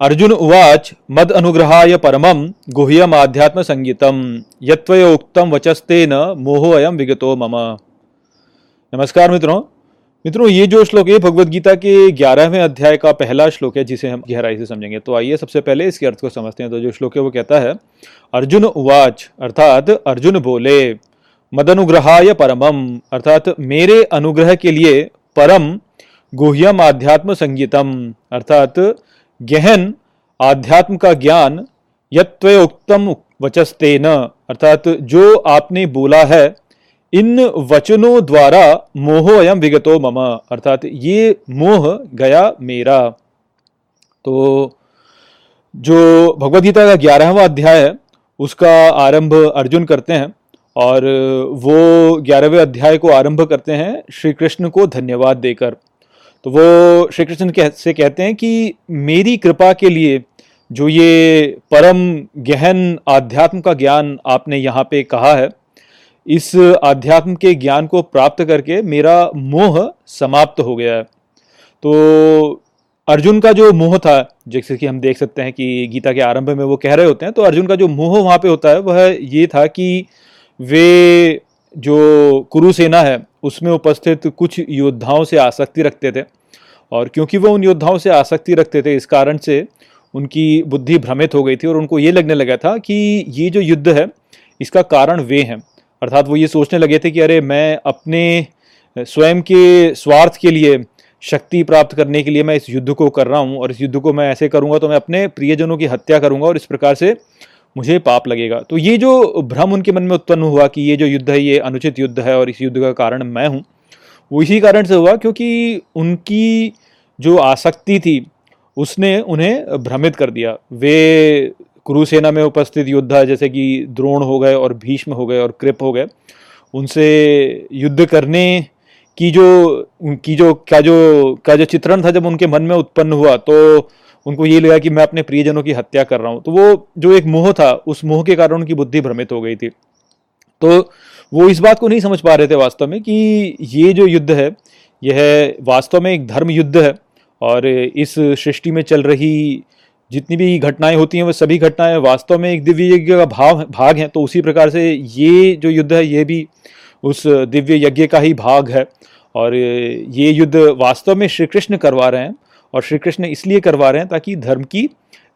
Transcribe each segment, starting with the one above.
अर्जुन उवाच, मद अनुग्रहाय परमं गुह्यम आध्यात्म संगीतम उक्तम वचस्तेन मोहो अयम विगतो मम। नमस्कार मित्रों। मित्रों, ये जो श्लोक है भगवत गीता के ग्यारहवें अध्याय का पहला श्लोक है, जिसे हम गहराई से समझेंगे। तो आइए सबसे पहले इसके अर्थ को समझते हैं। तो जो श्लोक है, वो कहता है, अर्जुन उवाच, अर्थात अर्जुन बोले मदनुग्रहाय परमम अर्थात मेरे अनुग्रह के लिए परम गुह्यम आध्यात्म संगीतम, अर्थात गहन आध्यात्म का ज्ञान यत्व उत्तम वचस्ते न अर्थात जो आपने बोला है, इन वचनों द्वारा मोह अयम विगतो मम। अर्थात ये मोह गया मेरा। तो जो भगवदगीता का ग्यारहवा अध्याय है, उसका आरंभ अर्जुन करते हैं और वो ग्यारहवें अध्याय को आरंभ करते हैं श्री कृष्ण को धन्यवाद देकर। तो वो श्री कृष्ण कह, से कहते हैं कि मेरी कृपा के लिए जो ये परम गहन आध्यात्म का ज्ञान आपने यहाँ पे कहा है इस आध्यात्म के ज्ञान को प्राप्त करके मेरा मोह समाप्त हो गया है। तो अर्जुन का जो मोह था जैसे कि हम देख सकते हैं कि गीता के आरंभ में वो कह रहे होते हैं तो अर्जुन का जो मोह वहाँ पे होता है वह ये था कि वे जो कुरुसेना है उसमें उपस्थित कुछ योद्धाओं से आसक्ति रखते थे। और क्योंकि वो उन योद्धाओं से आसक्ति रखते थे, इस कारण से उनकी बुद्धि भ्रमित हो गई थी और उनको ये लगने लगा था कि ये जो युद्ध है, इसका कारण वे हैं। अर्थात वो ये सोचने लगे थे कि अरे, मैं अपने स्वयं के स्वार्थ के लिए शक्ति प्राप्त करने के लिए मैं इस युद्ध को कर रहा हूँ और इस युद्ध को मैं ऐसे करूँगा तो मैं अपने प्रियजनों की हत्या करूँगा और इस प्रकार से मुझे पाप लगेगा। तो ये जो भ्रम उनके मन में उत्पन्न हुआ कि ये जो युद्ध है, ये अनुचित युद्ध है और इस युद्ध का कारण मैं हूँ, वो इसी कारण से हुआ क्योंकि उनकी जो आसक्ति थी, उसने उन्हें भ्रमित कर दिया। वे कुरुसेना में उपस्थित योद्धा जैसे कि द्रोण हो गए और भीष्म हो गए और कृप हो गए, उनसे युद्ध करने की जो की जो क्या जो, का जो चित्रण था जब उनके मन में उत्पन्न हुआ तो उनको ये लगा कि मैं अपने प्रियजनों की हत्या कर रहा हूँ। तो वो जो एक मोह था, उस मोह के कारण उनकी बुद्धि भ्रमित हो गई थी। तो वो इस बात को नहीं समझ पा रहे थे वास्तव में कि ये जो युद्ध है, यह वास्तव में एक धर्म युद्ध है और इस सृष्टि में चल रही जितनी भी घटनाएँ होती हैं, वो सभी घटनाएँ वास्तव में एक दिव्य यज्ञ का भाव, भाग हैं। तो उसी प्रकार से ये जो युद्ध है, ये भी उस दिव्य यज्ञ का ही भाग है और ये युद्ध वास्तव में श्री कृष्ण करवा रहे हैं। और श्री कृष्ण इसलिए करवा रहे हैं ताकि धर्म की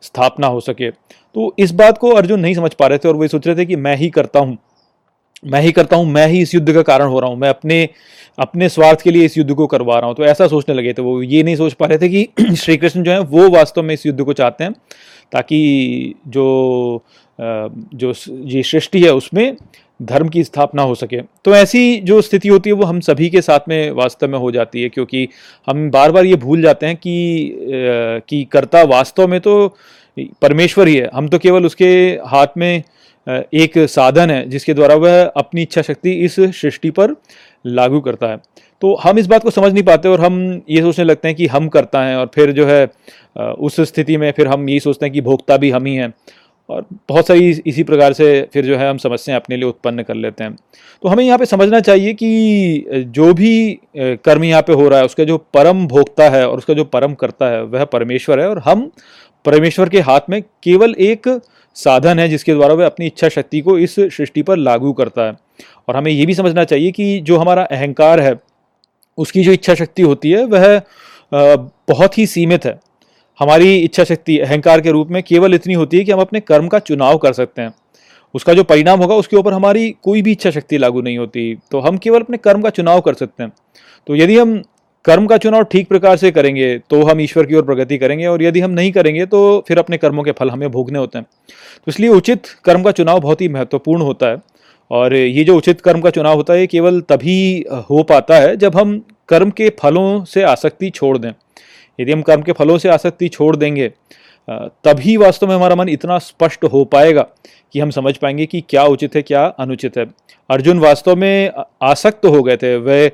स्थापना हो सके। तो इस बात को अर्जुन नहीं समझ पा रहे थे और वो सोच रहे थे कि मैं ही करता हूँ, मैं ही करता हूँ, मैं ही इस युद्ध का कारण हो रहा हूँ, मैं अपने अपने स्वार्थ के लिए इस युद्ध को करवा रहा हूँ। तो ऐसा सोचने लगे थे वो, ये नहीं सोच पा रहे थे कि श्री कृष्ण जो है वो वास्तव में इस युद्ध को चाहते हैं ताकि जो जो ये सृष्टि है उसमें धर्म की स्थापना हो सके। तो ऐसी जो स्थिति होती है, वो हम सभी के साथ में वास्तव में हो जाती है, क्योंकि हम बार बार ये भूल जाते हैं कि कि कर्ता वास्तव में तो परमेश्वर ही है। हम तो केवल उसके हाथ में एक साधन है, जिसके द्वारा वह अपनी इच्छा शक्ति इस सृष्टि पर लागू करता है। तो हम इस बात को समझ नहीं पाते और हम ये सोचने लगते हैं कि हम करता है और फिर जो है उस स्थिति में फिर हम यही सोचते हैं कि भोक्ता भी हम ही हैं। और बहुत सारी इसी प्रकार से फिर जो है हम समस्याएँ अपने लिए उत्पन्न कर लेते हैं। तो हमें यहाँ पे समझना चाहिए कि जो भी कर्म यहाँ पे हो रहा है, उसका जो परम भोक्ता है और उसका जो परम करता है, वह परमेश्वर है और हम परमेश्वर के हाथ में केवल एक साधन है जिसके द्वारा वह अपनी इच्छा शक्ति को इस सृष्टि पर लागू करता है। और हमें ये भी समझना चाहिए कि जो हमारा अहंकार है, उसकी जो इच्छा शक्ति होती है, वह बहुत ही सीमित है। हमारी इच्छा शक्ति अहंकार के रूप में केवल इतनी होती है कि हम अपने कर्म का चुनाव कर सकते हैं। उसका जो परिणाम होगा, उसके ऊपर हमारी कोई भी इच्छा शक्ति लागू नहीं होती। तो हम केवल अपने कर्म का चुनाव कर सकते हैं। तो यदि हम कर्म का चुनाव ठीक प्रकार से करेंगे तो हम ईश्वर की ओर प्रगति करेंगे और यदि हम नहीं करेंगे तो फिर अपने कर्मों के फल हमें भोगने होते हैं। तो इसलिए उचित कर्म का चुनाव बहुत ही महत्वपूर्ण होता है। और ये जो उचित कर्म का चुनाव होता है, ये केवल तभी हो पाता है जब हम कर्म के फलों से आसक्ति छोड़ दें। यदि हम कर्म के फलों से आसक्ति छोड़ देंगे तभी वास्तव में हमारा मन इतना स्पष्ट हो पाएगा कि हम समझ पाएँगे कि क्या उचित है, क्या अनुचित है। अर्जुन वास्तव में आसक्त हो गए थे वह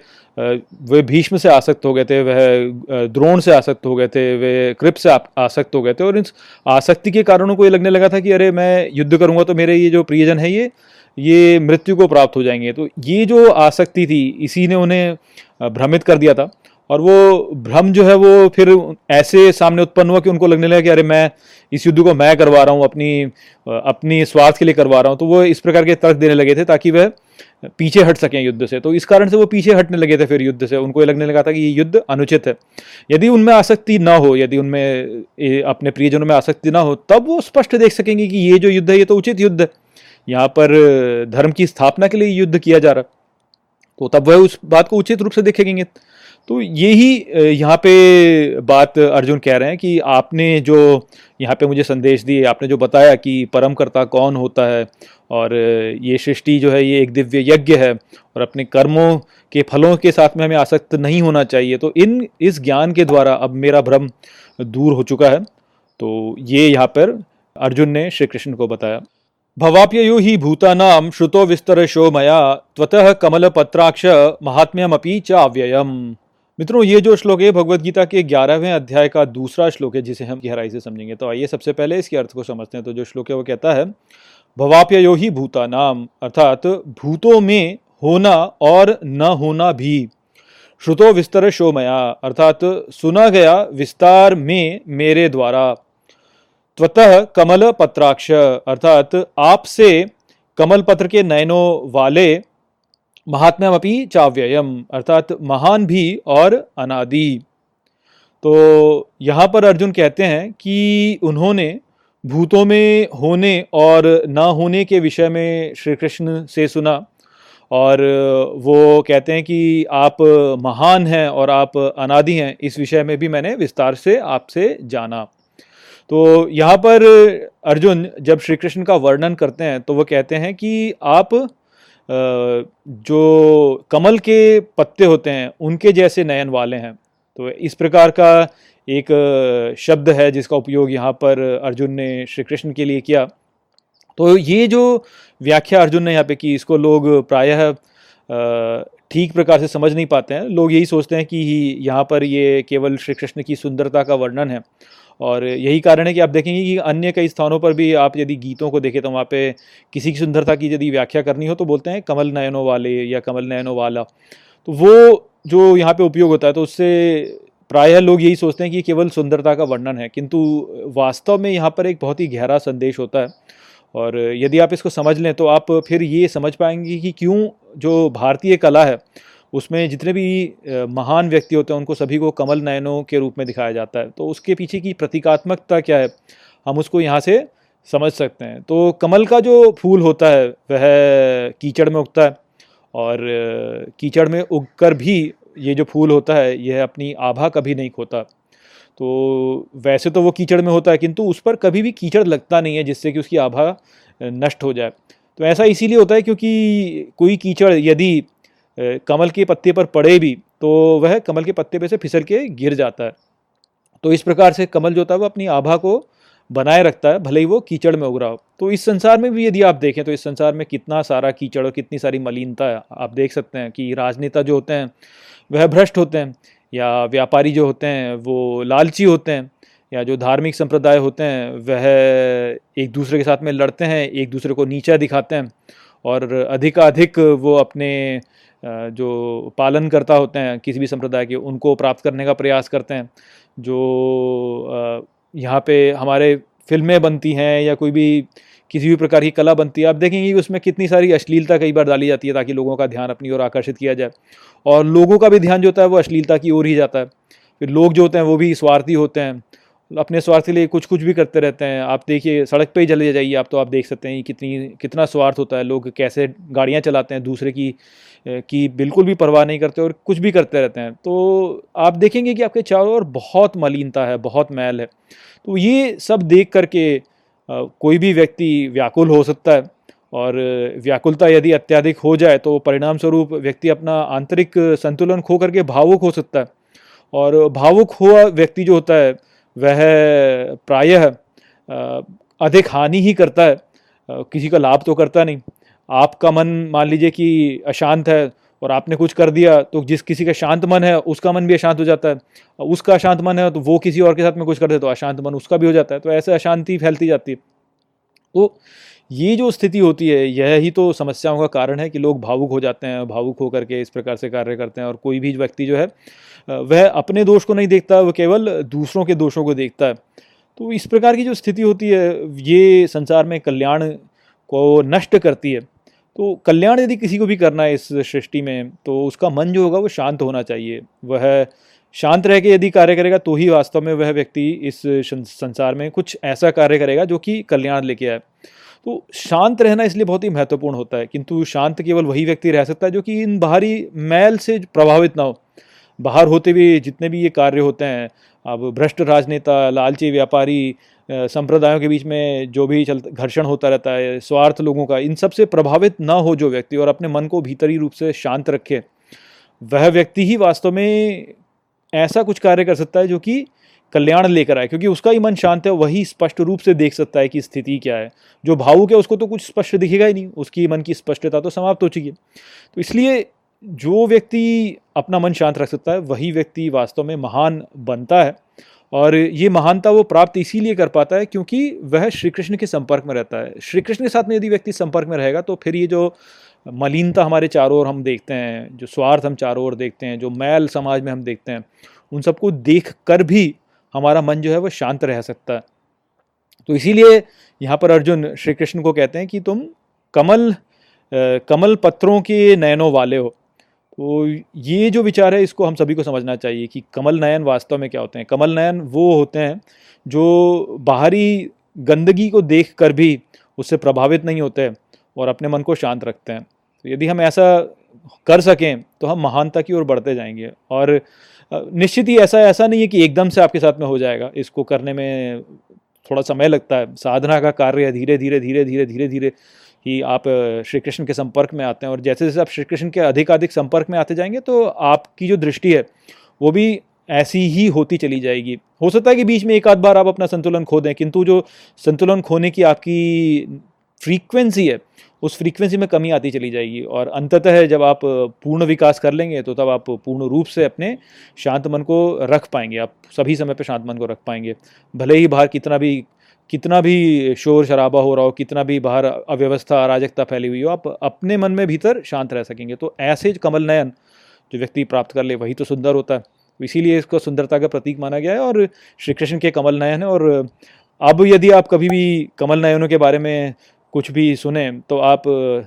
वे भीष्म से आसक्त हो गए थे, वह द्रोण से आसक्त हो गए थे, वे कृप से आसक्त हो गए थे और इन आसक्ति के कारणों को ये लगने लगा था कि अरे, मैं युद्ध करूँगा तो मेरे ये जो प्रियजन है, ये ये मृत्यु को प्राप्त हो जाएँगे। तो ये जो आसक्ति थी, इसी ने उन्हें भ्रमित कर दिया था। और वो भ्रम जो है वो फिर ऐसे सामने उत्पन्न हुआ कि उनको लगने लगा कि अरे मैं इस युद्ध को मैं करवा रहा हूँ, अपनी अपनी स्वार्थ के लिए करवा रहा हूँ। तो वो इस प्रकार के तर्क देने लगे थे ताकि वह पीछे हट सकें युद्ध से। तो इस कारण से वो पीछे हटने लगे थे फिर युद्ध से। उनको ये लगने लगा था कि ये युद्ध अनुचित है। यदि उनमें आसक्ति ना हो, यदि उनमें अपने प्रियजनों में आसक्ति ना हो, तब वो स्पष्ट देख सकेंगे कि ये जो युद्ध है, ये तो उचित युद्ध है। यहाँ पर धर्म की स्थापना के लिए युद्ध किया जा रहा। तो तब वह उस बात को उचित रूप से देखेंगे। तो यही यहाँ पे बात अर्जुन कह रहे हैं कि आपने जो, यहाँ पे मुझे संदेश दिए, आपने जो बताया कि परम कर्ता कौन होता है और ये सृष्टि जो है, ये एक दिव्य यज्ञ है और अपने कर्मों के फलों के साथ में हमें आसक्त नहीं होना चाहिए। तो इन, इस ज्ञान के द्वारा अब मेरा भ्रम दूर हो चुका है। तो ये यहाँ पर अर्जुन ने श्री कृष्ण को बताया। भवाप्ययो ही भूतानाम श्रुतो विस्तरशो मया, त्वतः कमल कमलपत्राक्ष महात्म्यमपि च अव्ययम मित्रों, ये जो श्लोक है, भगवत गीता के ग्यारहवें अध्याय का दूसरा श्लोक है, जिसे हम गहराई से समझेंगे। तो आइए सबसे पहले इसके अर्थ को समझते हैं। तो जो श्लोक है, वो कहता है भवाप्यो ही भूता नाम अर्थात भूतों में होना और न होना भी, श्रुतो विस्तर शोमया अर्थात सुना गया विस्तार में मेरे द्वारा। त्वतः कमल पत्राक्ष अर्थात आपसे कमल पत्र के नयनों वाले महात्म्यमपि चाव्ययम, अर्थात महान भी और अनादि। तो यहाँ पर अर्जुन कहते हैं कि उन्होंने भूतों में होने और न होने के विषय में श्री कृष्ण से सुना और वो कहते हैं कि आप महान हैं और आप अनादि हैं, इस विषय में भी मैंने विस्तार से आपसे जाना। तो यहाँ पर अर्जुन जब श्री कृष्ण का वर्णन करते हैं तो वो कहते हैं कि आप जो कमल के पत्ते होते हैं, उनके जैसे नयन वाले हैं। तो इस प्रकार का एक शब्द है जिसका उपयोग यहाँ पर अर्जुन ने श्री कृष्ण के लिए किया। तो ये जो व्याख्या अर्जुन ने यहाँ पे की, इसको लोग प्रायः ठीक प्रकार से समझ नहीं पाते हैं। लोग यही सोचते हैं कि यहाँ पर ये केवल श्री कृष्ण की सुंदरता का वर्णन है। और यही कारण है कि आप देखेंगे कि अन्य कई स्थानों पर भी आप यदि गीतों को देखें तो वहाँ पे किसी की सुंदरता की यदि व्याख्या करनी हो तो बोलते हैं कमल नयनों वाले या कमल नयनों वाला। तो वो जो यहाँ पे उपयोग होता है तो उससे प्रायः लोग यही सोचते हैं कि केवल सुंदरता का वर्णन है, किंतु वास्तव में यहाँ पर एक बहुत ही गहरा संदेश होता है। और यदि आप इसको समझ लें तो आप फिर ये समझ पाएँगे कि क्यों जो भारतीय कला है उसमें जितने भी महान व्यक्ति होते हैं, उनको सभी को कमल नयनों के रूप में दिखाया जाता है। तो उसके पीछे की प्रतीकात्मकता क्या है, हम उसको यहाँ से समझ सकते हैं। तो कमल का जो फूल होता है, वह कीचड़ में उगता है और कीचड़ में उगकर भी ये जो फूल होता है, यह अपनी आभा कभी नहीं खोता। तो वैसे तो वो कीचड़ में होता है, किंतु उस पर कभी भी कीचड़ लगता नहीं है, जिससे कि उसकी आभा नष्ट हो जाए। तो ऐसा इसीलिए होता है क्योंकि कोई कीचड़ यदि कमल के पत्ते पर पड़े भी तो वह कमल के पत्ते पे से फिसल के गिर जाता है। तो इस प्रकार से कमल जो होता है, वो अपनी आभा को बनाए रखता है, भले ही वो कीचड़ में उग रहा हो। तो इस संसार में भी यदि आप देखें तो इस संसार में कितना सारा कीचड़ और कितनी सारी मलिनता है, आप देख सकते हैं कि राजनेता जो होते हैं, वह भ्रष्ट होते हैं, या व्यापारी जो होते हैं, वो लालची होते हैं, या जो धार्मिक संप्रदाय होते हैं, वह एक दूसरे के साथ में लड़ते हैं, एक दूसरे को नीचा दिखाते हैं, और अधिकाधिक वो अपने जो पालन करता होते हैं, किसी भी संप्रदाय के, उनको प्राप्त करने का प्रयास करते हैं, जो यहाँ पे हमारे फ़िल्में बनती हैं या कोई भी, किसी भी प्रकार की कला बनती है, आप देखेंगे कि उसमें कितनी सारी अश्लीलता कई बार डाली जाती है, ताकि लोगों का ध्यान अपनी ओर आकर्षित किया जाए, और लोगों का भी ध्यान जो होता है, वो अश्लीलता की ओर ही जाता है, फिर लोग जो होते हैं, वो भी स्वार्थी होते हैं अपने स्वार्थ के लिए कुछ कुछ भी करते रहते हैं। आप देखिए, सड़क पे ही चले जाइए, आप तो आप देख सकते हैं कितनी, कितना स्वार्थ होता है। लोग कैसे गाड़ियाँ चलाते हैं, दूसरे की की बिल्कुल भी परवाह नहीं करते और कुछ भी करते रहते हैं। तो आप देखेंगे कि आपके चारों ओर बहुत मलिनता है, बहुत मैल है। तो ये सब देख करके कोई भी व्यक्ति व्याकुल हो सकता है और व्याकुलता यदि अत्याधिक हो जाए तो परिणाम स्वरूप व्यक्ति अपना आंतरिक संतुलन खो करके भावुक हो सकता है। और भावुक हुआ व्यक्ति जो होता है वह प्रायः अधिक हानि ही करता है। किसी का लाभ तो करता नहीं। आपका मन मान लीजिए कि अशांत है और आपने कुछ कर दिया तो जिस किसी का शांत मन है, उसका मन भी अशांत हो जाता है। उसका अशांत मन है तो वो किसी और के साथ में कुछ कर दे तो अशांत मन उसका भी हो जाता है। तो ऐसे अशांति फैलती जाती है। तो ये जो स्थिति होती है, यह ही तो समस्याओं का कारण है कि लोग भावुक हो जाते हैं, भावुक होकर के इस प्रकार से कार्य करते हैं और कोई भी व्यक्ति जो है वह अपने दोष को नहीं देखता, वह केवल दूसरों के दोषों को देखता है। तो इस प्रकार की जो स्थिति होती है, ये संसार में कल्याण को नष्ट करती है। तो कल्याण यदि किसी को भी करना है इस सृष्टि में तो उसका मन जो होगा, वो शांत होना चाहिए। वह शांत रह के यदि कार्य करेगा तो ही वास्तव में वह व्यक्ति इस संसार में कुछ ऐसा कार्य करेगा, जो कि कल्याण लेके आए। तो शांत रहना इसलिए बहुत ही महत्वपूर्ण होता है, किंतु शांत केवल वही व्यक्ति रह सकता है, जो कि इन बाहरी मैल से प्रभावित ना हो। बाहर होते हुए जितने भी ये कार्य होते हैं, अब भ्रष्ट राजनेता, लालची व्यापारी संप्रदायों के बीच में जो भी चल, घर्षण होता रहता है, स्वार्थ लोगों का, इन सबसे प्रभावित ना हो जो व्यक्ति और अपने मन को भीतरी रूप से शांत रखे, वह व्यक्ति ही वास्तव में ऐसा कुछ कार्य कर सकता है जो कि कल्याण लेकर आए, क्योंकि उसका ही मन शांत है, वही स्पष्ट रूप से देख सकता है कि स्थिति क्या है। जो भावुक है, उसको तो कुछ स्पष्ट दिखेगा ही नहीं, उसकी मन की स्पष्टता तो समाप्त हो चुकी है। तो इसलिए जो व्यक्ति अपना मन शांत रख सकता है, वही व्यक्ति वास्तव में महान बनता है। और ये महानता वो प्राप्त इसीलिए कर पाता है क्योंकि वह श्री कृष्ण के संपर्क में रहता है। श्री कृष्ण के साथ में यदि व्यक्ति संपर्क में रहेगा तो फिर ये जो मलिनता हमारे चारों ओर हम देखते हैं, जो स्वार्थ हम चारों ओर देखते हैं, जो मैल समाज में हम देखते हैं, उन सबको देख कर भी हमारा मन जो है वो शांत रह सकता है। तो इसीलिए यहाँ पर अर्जुन श्री कृष्ण को कहते हैं कि तुम कमल कमल पत्रों के नयनों वाले हो। तो ये जो विचार है, इसको हम सभी को समझना चाहिए कि कमल नयन वास्तव में क्या होते हैं। कमल नयन वो होते हैं जो बाहरी गंदगी को देख कर भी उससे प्रभावित नहीं होते और अपने मन को शांत रखते हैं। तो यदि हम ऐसा कर सकें तो हम महानता की ओर बढ़ते जाएँगे। और निश्चित ही ऐसा ऐसा नहीं है कि एकदम से आपके साथ में हो जाएगा। इसको करने में थोड़ा समय लगता है। साधना का कार्य धीरे धीरे धीरे धीरे धीरे धीरे। ही आप श्री कृष्ण के संपर्क में आते हैं और जैसे जैसे आप श्री कृष्ण के अधिक अधिक संपर्क में आते जाएँगे तो आपकी जो दृष्टि है, वो भी ऐसी ही होती चली जाएगी। हो सकता है कि बीच में एक आध बार आप अपना संतुलन खो दें, किंतु जो संतुलन खोने की आपकी फ्रीक्वेंसी है, उस फ्रीक्वेंसी में कमी आती चली जाएगी और अंततः जब आप पूर्ण विकास कर लेंगे तो तब आप पूर्ण रूप से अपने शांत मन को रख पाएँगे, आप सभी समय पर शांत मन को रख पाएँगे। भले ही बाहर कितना भी कितना भी शोर शराबा हो रहा हो, कितना भी बाहर अव्यवस्था, अराजकता फैली हुई हो, आप अपने मन में भीतर शांत रह सकेंगे। तो ऐसे कमल नयन जो व्यक्ति प्राप्त कर ले, वही तो सुंदर होता है। इसीलिए इसको सुंदरता का प्रतीक माना गया है और श्री कृष्ण के कमल नयन है। और अब यदि आप कभी भी कमल नयनों के बारे में कुछ भी सुने तो आप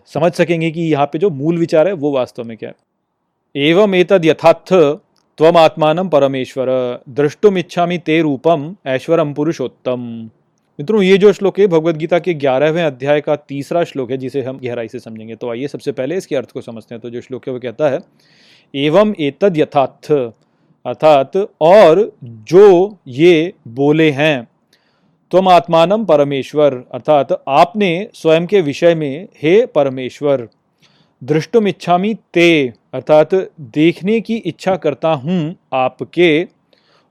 समझ सकेंगे कि यहाँ पे जो मूल विचार है, वो वास्तव में क्या है। एवं एतद यथार्थ त्वम आत्मान परमेश्वर द्रष्टुम इच्छा ते रूपम ऐश्वरम पुरुषोत्तम। मित्रों, ये जो श्लोक है भगवत गीता के ग्यारहवें अध्याय का तीसरा श्लोक है, जिसे हम गहराई से समझेंगे। तो आइए सबसे पहले इसके अर्थ को समझते हैं। तो जो श्लोक है, वो कहता है, एवं एतद यथार्थ अर्थात, और जो ये बोले हैं तुम आत्मानम परमेश्वर अर्थात, आपने स्वयं के विषय में, हे परमेश्वर दृष्टुम इच्छामी ते अर्थात, देखने की इच्छा करता हूँ आपके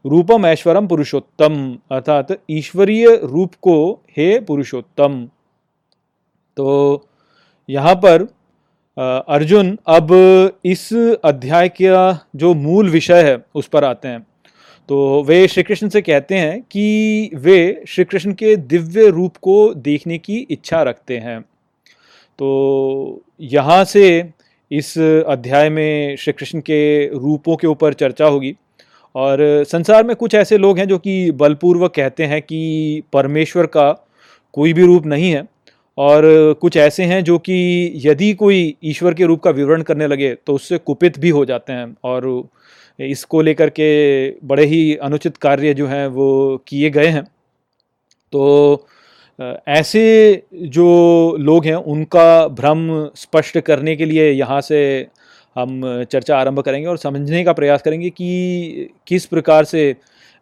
रूपम ऐश्वरम पुरुषोत्तम, अर्थात ईश्वरीय रूप को हे पुरुषोत्तम। तो यहाँ पर अर्जुन अब इस अध्याय का जो मूल विषय है, उस पर आते हैं। तो वे श्री कृष्ण से कहते हैं कि वे श्री कृष्ण के दिव्य रूप को देखने की इच्छा रखते हैं। तो यहाँ से इस अध्याय में श्री कृष्ण के रूपों के ऊपर चर्चा होगी। और संसार में कुछ ऐसे लोग हैं जो कि बलपूर्वक कहते हैं कि परमेश्वर का कोई भी रूप नहीं है। और कुछ ऐसे हैं जो कि यदि कोई ईश्वर के रूप का विवरण करने लगे तो उससे कुपित भी हो जाते हैं। और इसको लेकर के बड़े ही अनुचित कार्य जो हैं, वो किए गए हैं। तो ऐसे जो लोग हैं, उनका भ्रम स्पष्ट करने के लिए यहाँ से हम चर्चा आरंभ करेंगे और समझने का प्रयास करेंगे कि किस प्रकार से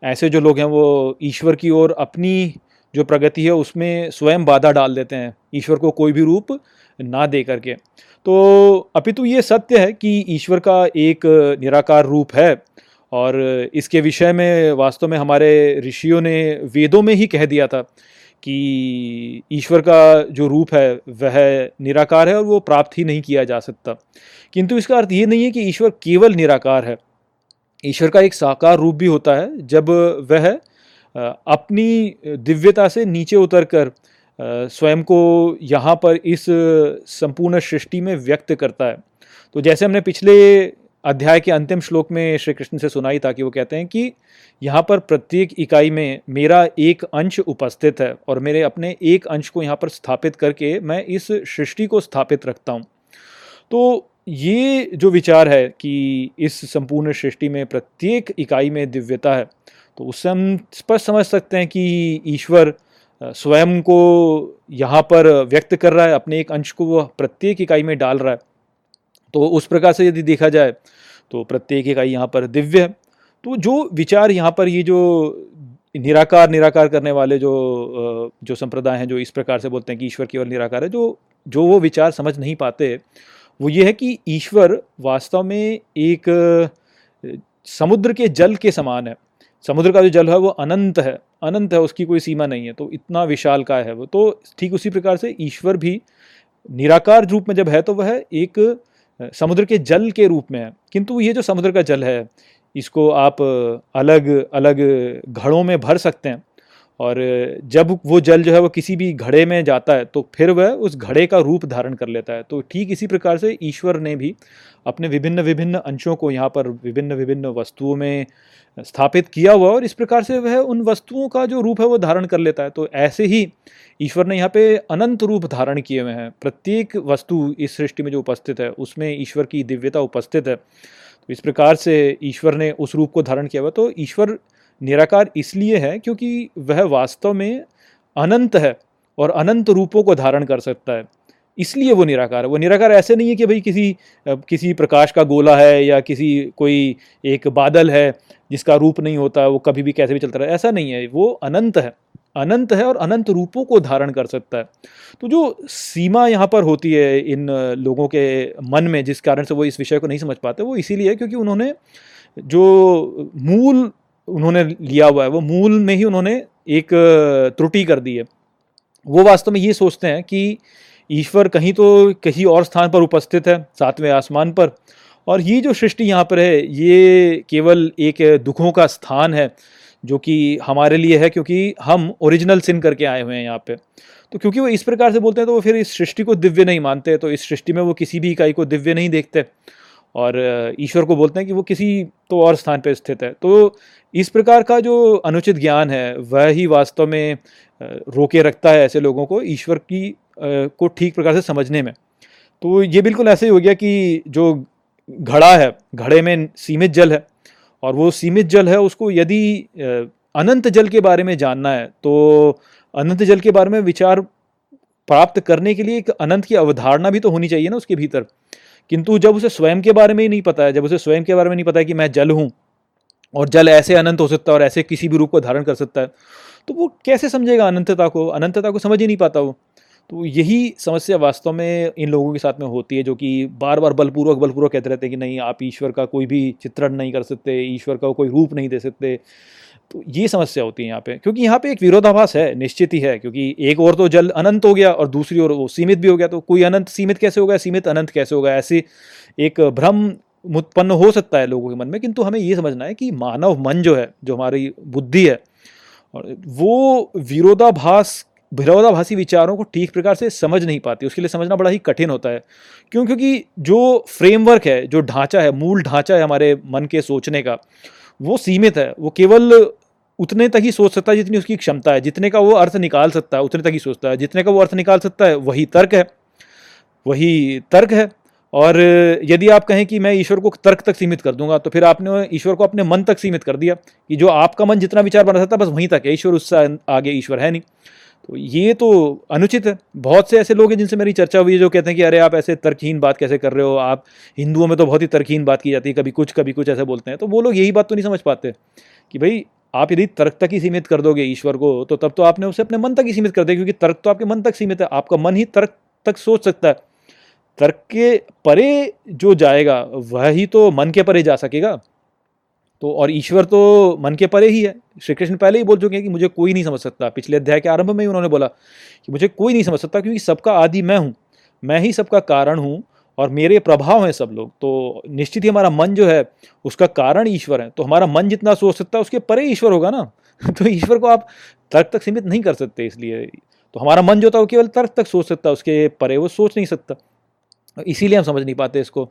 ऐसे जो लोग हैं वो ईश्वर की ओर अपनी जो प्रगति है उसमें स्वयं बाधा डाल देते हैं, ईश्वर को कोई भी रूप ना दे करके। तो अपितु ये सत्य है कि ईश्वर का एक निराकार रूप है और इसके विषय में वास्तव में हमारे ऋषियों ने वेदों में ही कह दिया था कि ईश्वर का जो रूप है, वह निराकार है और वो प्राप्त ही नहीं किया जा सकता। किंतु इसका अर्थ ये नहीं है कि ईश्वर केवल निराकार है। ईश्वर का एक साकार रूप भी होता है, जब वह अपनी दिव्यता से नीचे उतर कर स्वयं को यहाँ पर इस संपूर्ण सृष्टि में व्यक्त करता है। तो जैसे हमने पिछले अध्याय के अंतिम श्लोक में श्री कृष्ण से सुनाई था कि वो कहते हैं कि यहाँ पर प्रत्येक इकाई में मेरा एक अंश उपस्थित है और मेरे अपने एक अंश को यहाँ पर स्थापित करके मैं इस सृष्टि को स्थापित रखता हूँ। तो ये जो विचार है कि इस संपूर्ण सृष्टि में प्रत्येक इकाई में दिव्यता है तो उससे हम स्पष्ट समझ सकते हैं कि ईश्वर स्वयं को यहाँ पर व्यक्त कर रहा है, अपने एक अंश को वह प्रत्येक इकाई में डाल रहा है। तो उस प्रकार से यदि देखा जाए तो प्रत्येक इकाई यहाँ पर दिव्य है। तो जो विचार यहाँ पर ये जो निराकार निराकार करने वाले जो जो संप्रदाय हैं, जो इस प्रकार से बोलते हैं कि ईश्वर केवल निराकार है, जो जो वो विचार समझ नहीं पाते, वो ये है कि ईश्वर वास्तव में एक समुद्र के जल के समान है। समुद्र का जो जल है वो अनंत है अनंत है, उसकी कोई सीमा नहीं है तो इतना विशाल का है वो। तो ठीक उसी प्रकार से ईश्वर भी निराकार रूप में जब है तो वह एक समुद्र के जल के रूप में है। किंतु ये जो समुद्र का जल है, इसको आप अलग अलग घड़ों में भर सकते हैं। और जब वो जल जो है वो किसी भी घड़े में जाता है तो फिर वह उस घड़े का रूप धारण कर लेता है। तो ठीक इसी प्रकार से ईश्वर ने भी अपने विभिन्न विभिन्न अंशों को यहाँ पर विभिन्न विभिन्न वस्तुओं में स्थापित किया हुआ और इस प्रकार से वह उन वस्तुओं का जो रूप है वो धारण कर लेता है। तो ऐसे ही ईश्वर ने यहाँ पे अनंत रूप धारण किए हुए हैं। प्रत्येक वस्तु इस सृष्टि में जो उपस्थित है, उसमें ईश्वर की दिव्यता उपस्थित है। तो इस प्रकार से ईश्वर ने उस रूप को धारण किया हुआ। तो ईश्वर निराकार इसलिए है क्योंकि वह वास्तव में अनंत है और अनंत रूपों को धारण कर सकता है। इसलिए वो निराकार है। वो निराकार ऐसे नहीं है कि भाई किसी किसी प्रकाश का गोला है या किसी, कोई एक बादल है जिसका रूप नहीं होता, वो कभी भी कैसे भी चलता रहे। ऐसा नहीं है। वो अनंत है। अनंत है और अनंत रूपों को धारण कर सकता है। तो जो सीमा यहाँ पर होती है इन लोगों के मन में, जिस कारण से वो इस विषय को नहीं समझ पाते, वो इसीलिए है क्योंकि उन्होंने जो मूल उन्होंने लिया हुआ है। वो मूल में ही उन्होंने एक त्रुटि कर दी है। वो वास्तव में ये सोचते हैं कि ईश्वर कहीं तो कहीं और स्थान पर उपस्थित है, सातवें आसमान पर। और ये जो सृष्टि यहाँ पर है, ये केवल एक दुखों का स्थान है, जो कि हमारे लिए है, क्योंकि हम ओरिजिनल सिन करके आए हुए हैं यहाँ पे। तो क्योंकि वो इस प्रकार से बोलते हैं तो वो फिर इस सृष्टि को दिव्य नहीं मानते तो इस सृष्टि में वो किसी भी इकाई को दिव्य नहीं देखते। और ईश्वर को बोलते हैं कि वो किसी तो और स्थान पर स्थित है। तो इस प्रकार का जो अनुचित ज्ञान है, वह ही वास्तव में रोके रखता है ऐसे लोगों को ईश्वर की को ठीक प्रकार से समझने में। तो ये बिल्कुल ऐसे ही हो गया कि जो घड़ा है, घड़े में सीमित जल है और वो सीमित जल है, उसको यदि अनंत जल के बारे में जानना है तो अनंत जल के बारे में विचार प्राप्त करने के लिए एक अनंत की अवधारणा भी तो होनी चाहिए ना उसके भीतर। किंतु जब उसे स्वयं के बारे में ही नहीं पता है, जब उसे स्वयं के बारे में नहीं पता है कि मैं जल हूँ, और जल ऐसे अनंत हो सकता है और ऐसे किसी भी रूप को धारण कर सकता है तो वो कैसे समझेगा अनंतता को? अनंतता को समझ ही नहीं पाता वो। तो यही समस्या वास्तव में इन लोगों के साथ में होती है, जो कि बार बार बलपूर्वक बलपूर्वक कहते रहते हैं कि नहीं, आप ईश्वर का कोई भी चित्रण नहीं कर सकते, ईश्वर का कोई रूप नहीं दे सकते। तो ये समस्या होती है यहाँ पे, क्योंकि यहाँ पे एक विरोधाभास है, निश्चित ही है, क्योंकि एक और तो जल अनंत हो गया और दूसरी ओर वो सीमित भी हो गया तो कोई अनंत सीमित कैसे होगा, सीमित अनंत कैसे होगा? ऐसे एक भ्रम उत्पन्न हो सकता है लोगों के मन में, किंतु हमें ये समझना है कि मानव मन जो है, जो हमारी बुद्धि है वो विरोधाभास, विरोधाभासी विचारों को ठीक प्रकार से समझ नहीं पाती, उसके लिए समझना बड़ा ही कठिन होता है। क्यों? क्योंकि जो फ्रेमवर्क है, जो ढांचा है, मूल ढांचा है हमारे मन के सोचने का वो सीमित है, वो केवल उतने तक ही सोच सकता है जितनी उसकी क्षमता है, जितने का वो अर्थ निकाल सकता है, उतने तक ही सोचता है, जितने का वो अर्थ निकाल सकता है, वही तर्क है, वही तर्क है। और यदि आप कहें कि मैं ईश्वर को तर्क तक सीमित कर दूँगा तो फिर आपने ईश्वर को अपने मन तक सीमित कर दिया कि जो आपका मन जितना विचार बना सकता है, बस वहीं तक है, ईश्वर उससे आगे ईश्वर है नहीं। तो ये तो अनुचित है। बहुत से ऐसे लोग हैं जिनसे मेरी चर्चा हुई है जो कहते हैं कि अरे आप ऐसे तर्कहीन बात कैसे कर रहे हो? आप हिंदुओं में तो बहुत ही तर्कहीन बात की जाती है, कभी कुछ कभी कुछ ऐसे बोलते हैं। तो वो लोग यही बात तो नहीं समझ पाते कि भाई, आप यदि तर्क तक ही सीमित कर दोगे ईश्वर को तो तब तो आपने उसे अपने मन तक ही सीमित कर दिया, क्योंकि तर्क तो आपके मन तक सीमित है। आपका मन ही तर्क तक सोच सकता है। तर्क के परे जो जाएगा, वह ही तो मन के परे जा सकेगा। तो और ईश्वर तो मन के परे ही है। श्री कृष्ण पहले ही बोल चुके हैं कि मुझे कोई नहीं समझ सकता। पिछले अध्याय के आरंभ में ही उन्होंने बोला कि मुझे कोई नहीं समझ सकता क्योंकि सबका आदि मैं हूँ, मैं ही सबका कारण हूँ और मेरे प्रभाव हैं सब लोग। तो निश्चित ही हमारा मन जो है, उसका कारण ईश्वर है। तो हमारा मन जितना सोच सकता है, उसके परे ईश्वर होगा ना। तो ईश्वर को आप तर्क तक सीमित नहीं कर सकते इसलिए। तो हमारा मन जो होता है वो केवल तर्क तक सोच सकता है, उसके परे वो सोच नहीं सकता। इसीलिए हम समझ नहीं पाते इसको।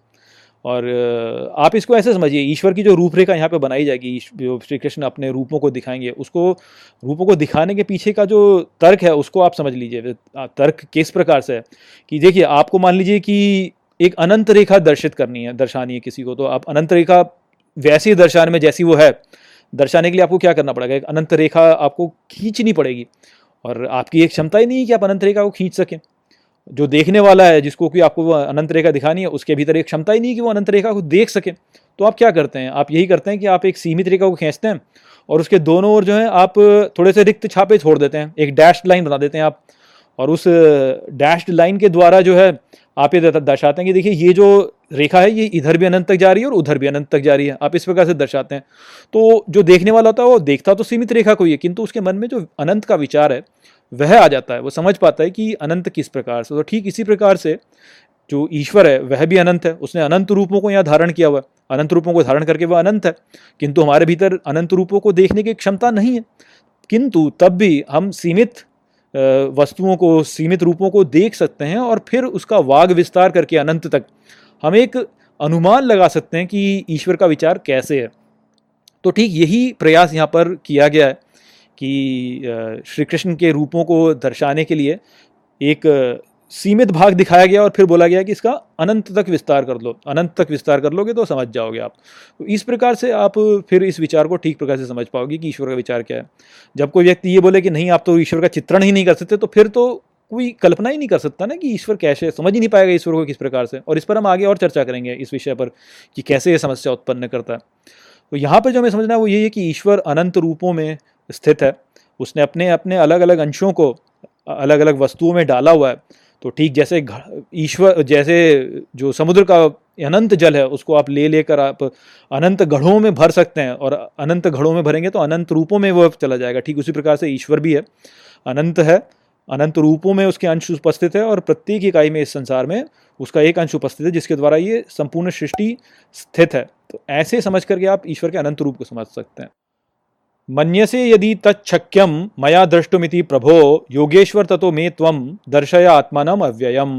और आप इसको ऐसे समझिए, ईश्वर की जो रूपरेखा यहाँ पे बनाई जाएगी श्री कृष्ण अपने रूपों को दिखाएँगे, उसको, रूपों को दिखाने के पीछे का जो तर्क है, उसको आप समझ लीजिए। तर्क किस प्रकार से है? कि देखिए, आपको मान लीजिए कि एक अनंत रेखा दर्शित करनी है, दर्शानी है किसी को तो आप अनंत रेखा वैसी दर्शाने में जैसी वो है, दर्शाने के लिए आपको क्या करना पड़ेगा? एक अनंत रेखा आपको खींचनी पड़ेगी। और आपकी एक क्षमता ही नहीं है कि आप अनंत रेखा को खींच सकें। जो देखने वाला है, जिसको कि आपको वो अनंत रेखा दिखानी है, उसके भीतर एक क्षमता ही नहीं कि वो अनंत रेखा को देख सके। तो आप क्या करते हैं? आप यही करते हैं कि आप एक सीमित रेखा को खींचते हैं और उसके दोनों ओर जो है आप थोड़े से रिक्त छापे छोड़ देते हैं। एक डैश्ड लाइन बना देते हैं आप और उस डैश्ड लाइन के द्वारा जो है आप ये दर्शाते हैं कि देखिए ये जो रेखा है, ये इधर भी अनंत तक जा रही है और उधर भी अनंत तक जा रही है। आप इस प्रकार से दर्शाते हैं। तो जो देखने वाला होता है, वो देखता तो सीमित रेखा को ही है, किंतु उसके मन में जो अनंत का विचार है वह आ जाता है, वो समझ पाता है कि अनंत किस प्रकार से। तो ठीक इसी प्रकार से जो ईश्वर है, वह भी अनंत है। उसने अनंत रूपों को यहाँ धारण किया हुआ है। अनंत रूपों को धारण करके वह अनंत है। किंतु हमारे भीतर अनंत रूपों को देखने की क्षमता नहीं है। किंतु तब भी हम सीमित वस्तुओं को, सीमित रूपों को देख सकते हैं और फिर उसका वाग विस्तार करके अनंत तक हम एक अनुमान लगा सकते हैं कि ईश्वर का विचार कैसे है। तो ठीक यही प्रयास यहाँ पर किया गया है। कि श्री कृष्ण के रूपों को दर्शाने के लिए एक सीमित भाग दिखाया गया और फिर बोला गया कि इसका अनंत तक विस्तार कर लो। अनंत तक विस्तार कर लोगे तो समझ जाओगे आप। तो इस प्रकार से आप फिर इस विचार को ठीक प्रकार से समझ पाओगे कि ईश्वर का विचार क्या है। जब कोई व्यक्ति ये बोले कि नहीं, आप तो ईश्वर का चित्रण ही नहीं कर सकते तो फिर तो कोई कल्पना ही नहीं कर सकता ना कि ईश्वर कैसे, समझ ही नहीं पाएगा ईश्वर को किस प्रकार से। और इस पर हम आगे और चर्चा करेंगे इस विषय पर कि कैसे ये समस्या उत्पन्न करता है। तो यहाँ पर जो हमें समझना है वो ये है कि ईश्वर अनंत रूपों में स्थित है। उसने अपने अपने अलग अलग अंशों को अलग अलग वस्तुओं में डाला हुआ है। तो ठीक जैसे ईश्वर जैसे जो समुद्र का अनंत जल है, उसको आप ले लेकर आप अनंत घड़ों में भर सकते हैं और अनंत घड़ों में भरेंगे तो अनंत रूपों में वो चला जाएगा। ठीक उसी प्रकार से ईश्वर भी है। अनंत है, अनंत रूपों में उसके अंश उपस्थित है और प्रत्येक इकाई में इस संसार में उसका एक अंश उपस्थित है, जिसके द्वारा ये संपूर्ण सृष्टि स्थित है। तो ऐसे समझ करके आप ईश्वर के अनंत रूप को समझ सकते हैं। मन्यसे यदि तच्छक्यम मया दृष्टुमिति प्रभो, योगेश्वर ततो मे त्वम दर्शय आत्मानम अव्ययम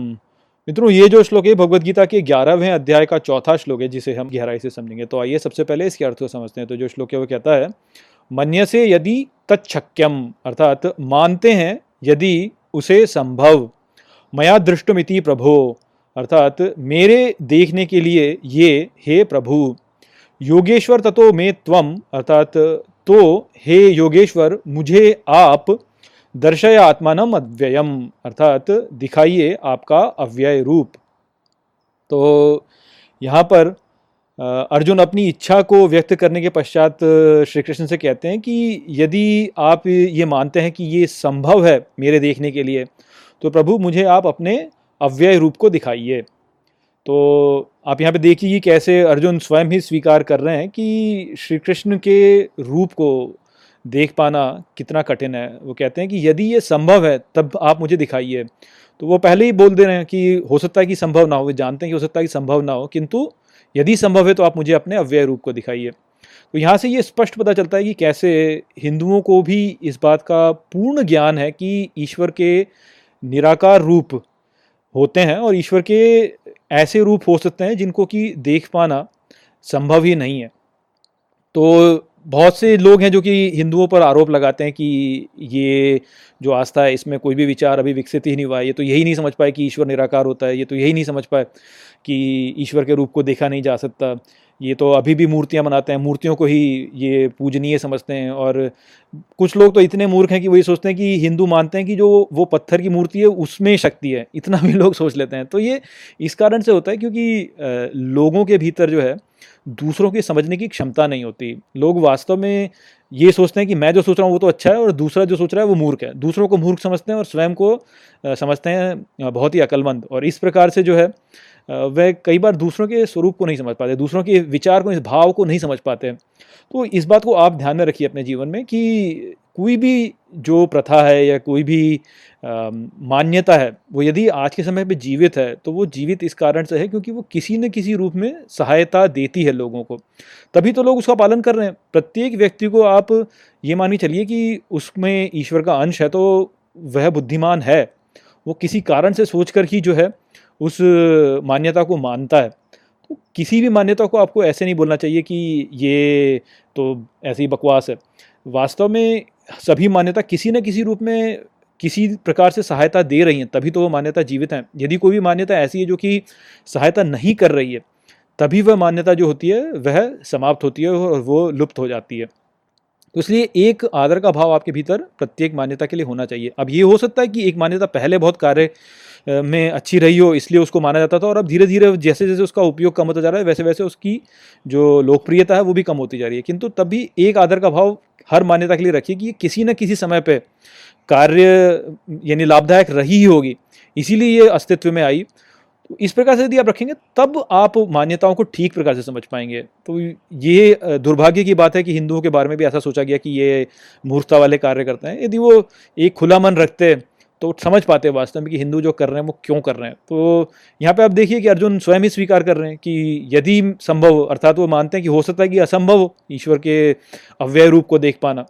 मित्रों, ये जो श्लोक है भगवद गीता के ग्यारहवें अध्याय का चौथा श्लोक है, जिसे हम गहराई से समझेंगे। तो आइए सबसे पहले इसके अर्थ को समझते हैं। तो जो श्लोक है, वो कहता है मन्य से यदि तच्छक्यम, अर्थात मानते हैं यदि उसे संभव, मया दृष्टुमिति प्रभो, अर्थात मेरे देखने के लिए ये हे प्रभु, योगेश्वर ततो मे त्वम अर्थात तो हे योगेश्वर, मुझे आप दर्शय आत्मानम अव्ययम अर्थात दिखाइए आपका अव्यय रूप। तो यहाँ पर अर्जुन अपनी इच्छा को व्यक्त करने के पश्चात श्री कृष्ण से कहते हैं कि यदि आप ये मानते हैं कि ये संभव है मेरे देखने के लिए तो प्रभु, मुझे आप अपने अव्यय रूप को दिखाइए। तो आप यहाँ पे देखिए कि कैसे अर्जुन स्वयं ही स्वीकार कर रहे हैं कि श्री कृष्ण के रूप को देख पाना कितना कठिन है। वो कहते हैं कि यदि ये संभव है, तब आप मुझे दिखाइए। तो वो पहले ही बोल दे रहे हैं कि हो सकता है कि संभव ना हो, वे जानते हैं कि हो सकता है कि संभव ना हो, किंतु यदि संभव है तो आप मुझे अपने अव्यय रूप को दिखाइए। तो यहाँ से ये स्पष्ट पता चलता है कि कैसे हिंदुओं को भी इस बात का पूर्ण ज्ञान है कि ईश्वर के निराकार रूप होते हैं और ईश्वर के ऐसे रूप हो सकते हैं जिनको कि देख पाना संभव ही नहीं है। तो बहुत से लोग हैं जो कि हिंदुओं पर आरोप लगाते हैं कि ये जो आस्था है, इसमें कोई भी विचार अभी विकसित ही नहीं हुआ है। ये तो यही नहीं समझ पाए कि ईश्वर निराकार होता है, ये तो यही नहीं समझ पाए कि ईश्वर के रूप को देखा नहीं जा सकता। ये तो अभी भी मूर्तियाँ बनाते हैं, मूर्तियों को ही ये पूजनीय समझते हैं और कुछ लोग तो इतने मूर्ख हैं कि वही सोचते हैं कि हिंदू मानते हैं कि जो वो पत्थर की मूर्ति है, उसमें शक्ति है, इतना भी लोग सोच लेते हैं। तो ये इस कारण से होता है क्योंकि लोगों के भीतर जो है, दूसरों की समझने की क्षमता नहीं होती। लोग वास्तव में ये सोचते हैं कि मैं जो सोच रहा हूँ वो तो अच्छा है और दूसरा जो सोच रहा है वो मूर्ख है। दूसरों को मूर्ख समझते हैं और स्वयं को समझते हैं बहुत ही अकलमंद। और इस प्रकार से जो है वह कई बार दूसरों के स्वरूप को नहीं समझ पाते, दूसरों के विचार को, इस भाव को नहीं समझ पाते तो इस बात को आप ध्यान में रखिए अपने जीवन में कि कोई भी जो प्रथा है या कोई भी मान्यता है, वो यदि आज के समय पे जीवित है तो वो जीवित इस कारण से है क्योंकि वो किसी न किसी रूप में सहायता देती है लोगों को। तभी तो लोग उसका पालन कर रहे हैं। प्रत्येक व्यक्ति को आप ये मानी चलिए कि उसमें ईश्वर का अंश है तो वह बुद्धिमान है। वो किसी कारण से सोचकर ही जो है उस मान्यता को मानता है। तो किसी भी मान्यता को आपको ऐसे नहीं बोलना चाहिए कि ये तो ऐसी बकवास है। वास्तव में सभी मान्यता किसी न किसी रूप में किसी प्रकार से सहायता दे रही हैं, तभी तो वो मान्यता जीवित हैं। यदि कोई भी मान्यता ऐसी है जो कि सहायता नहीं कर रही है, तभी वह मान्यता जो होती है, वह समाप्त होती है और वो लुप्त हो जाती है। तो इसलिए एक आदर का भाव आपके भीतर प्रत्येक मान्यता के लिए होना चाहिए। अब ये हो सकता है कि एक मान्यता पहले बहुत कार्य में अच्छी रही हो, इसलिए उसको माना जाता था और अब धीरे धीरे जैसे जैसे उसका उपयोग कम होता जा रहा है वैसे वैसे उसकी जो लोकप्रियता है, वो भी कम होती जा रही है। किंतु तब भी एक आदर का भाव हर मान्यता के लिए रखिए कि किसी न किसी समय पर कार्य, यानी लाभदायक रही ही होगी। इसीलिए ये अस्तित्व में आई। तो इस प्रकार से यदि आप रखेंगे, तब आप मान्यताओं को ठीक प्रकार से समझ पाएँगे। तो ये दुर्भाग्य की बात है कि हिंदुओं के बारे में भी ऐसा सोचा गया कि ये मूर्खता वाले कार्य करते हैं। यदि वो एक खुला मन रखते तो समझ पाते हैं वास्तव में कि हिंदू जो कर रहे हैं वो क्यों कर रहे हैं। तो यहाँ पे आप देखिए कि अर्जुन स्वयं ही स्वीकार कर रहे हैं कि यदि संभव, अर्थात वो मानते हैं कि हो सकता है कि असंभव हो ईश्वर के अव्यय रूप को देख पाना।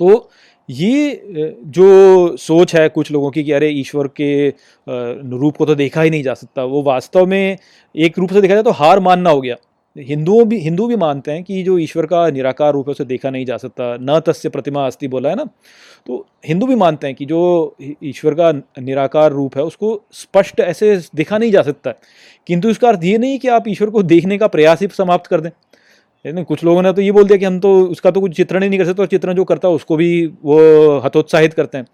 तो ये जो सोच है कुछ लोगों की कि अरे ईश्वर के रूप को तो देखा ही नहीं जा सकता, वो वास्तव में एक रूप से देखा जाए तो हार मानना हो गया। हिंदुओं भी, हिंदू भी मानते हैं कि जो ईश्वर का निराकार रूप है, उसे देखा नहीं जा सकता, न तस्य प्रतिमा अस्थि बोला है ना? तो हिंदू भी मानते हैं कि जो ईश्वर का निराकार रूप है, उसको स्पष्ट ऐसे देखा नहीं जा सकता किंतु इसका अर्थ ये नहीं कि आप ईश्वर को देखने का प्रयास ही समाप्त कर दें। नहीं कुछ लोगों ने तो ये बोल दिया कि हम तो उसका तो कुछ चित्रण ही नहीं कर सकते, और चित्रण जो करता है, उसको भी वो हतोत्साहित करते हैं।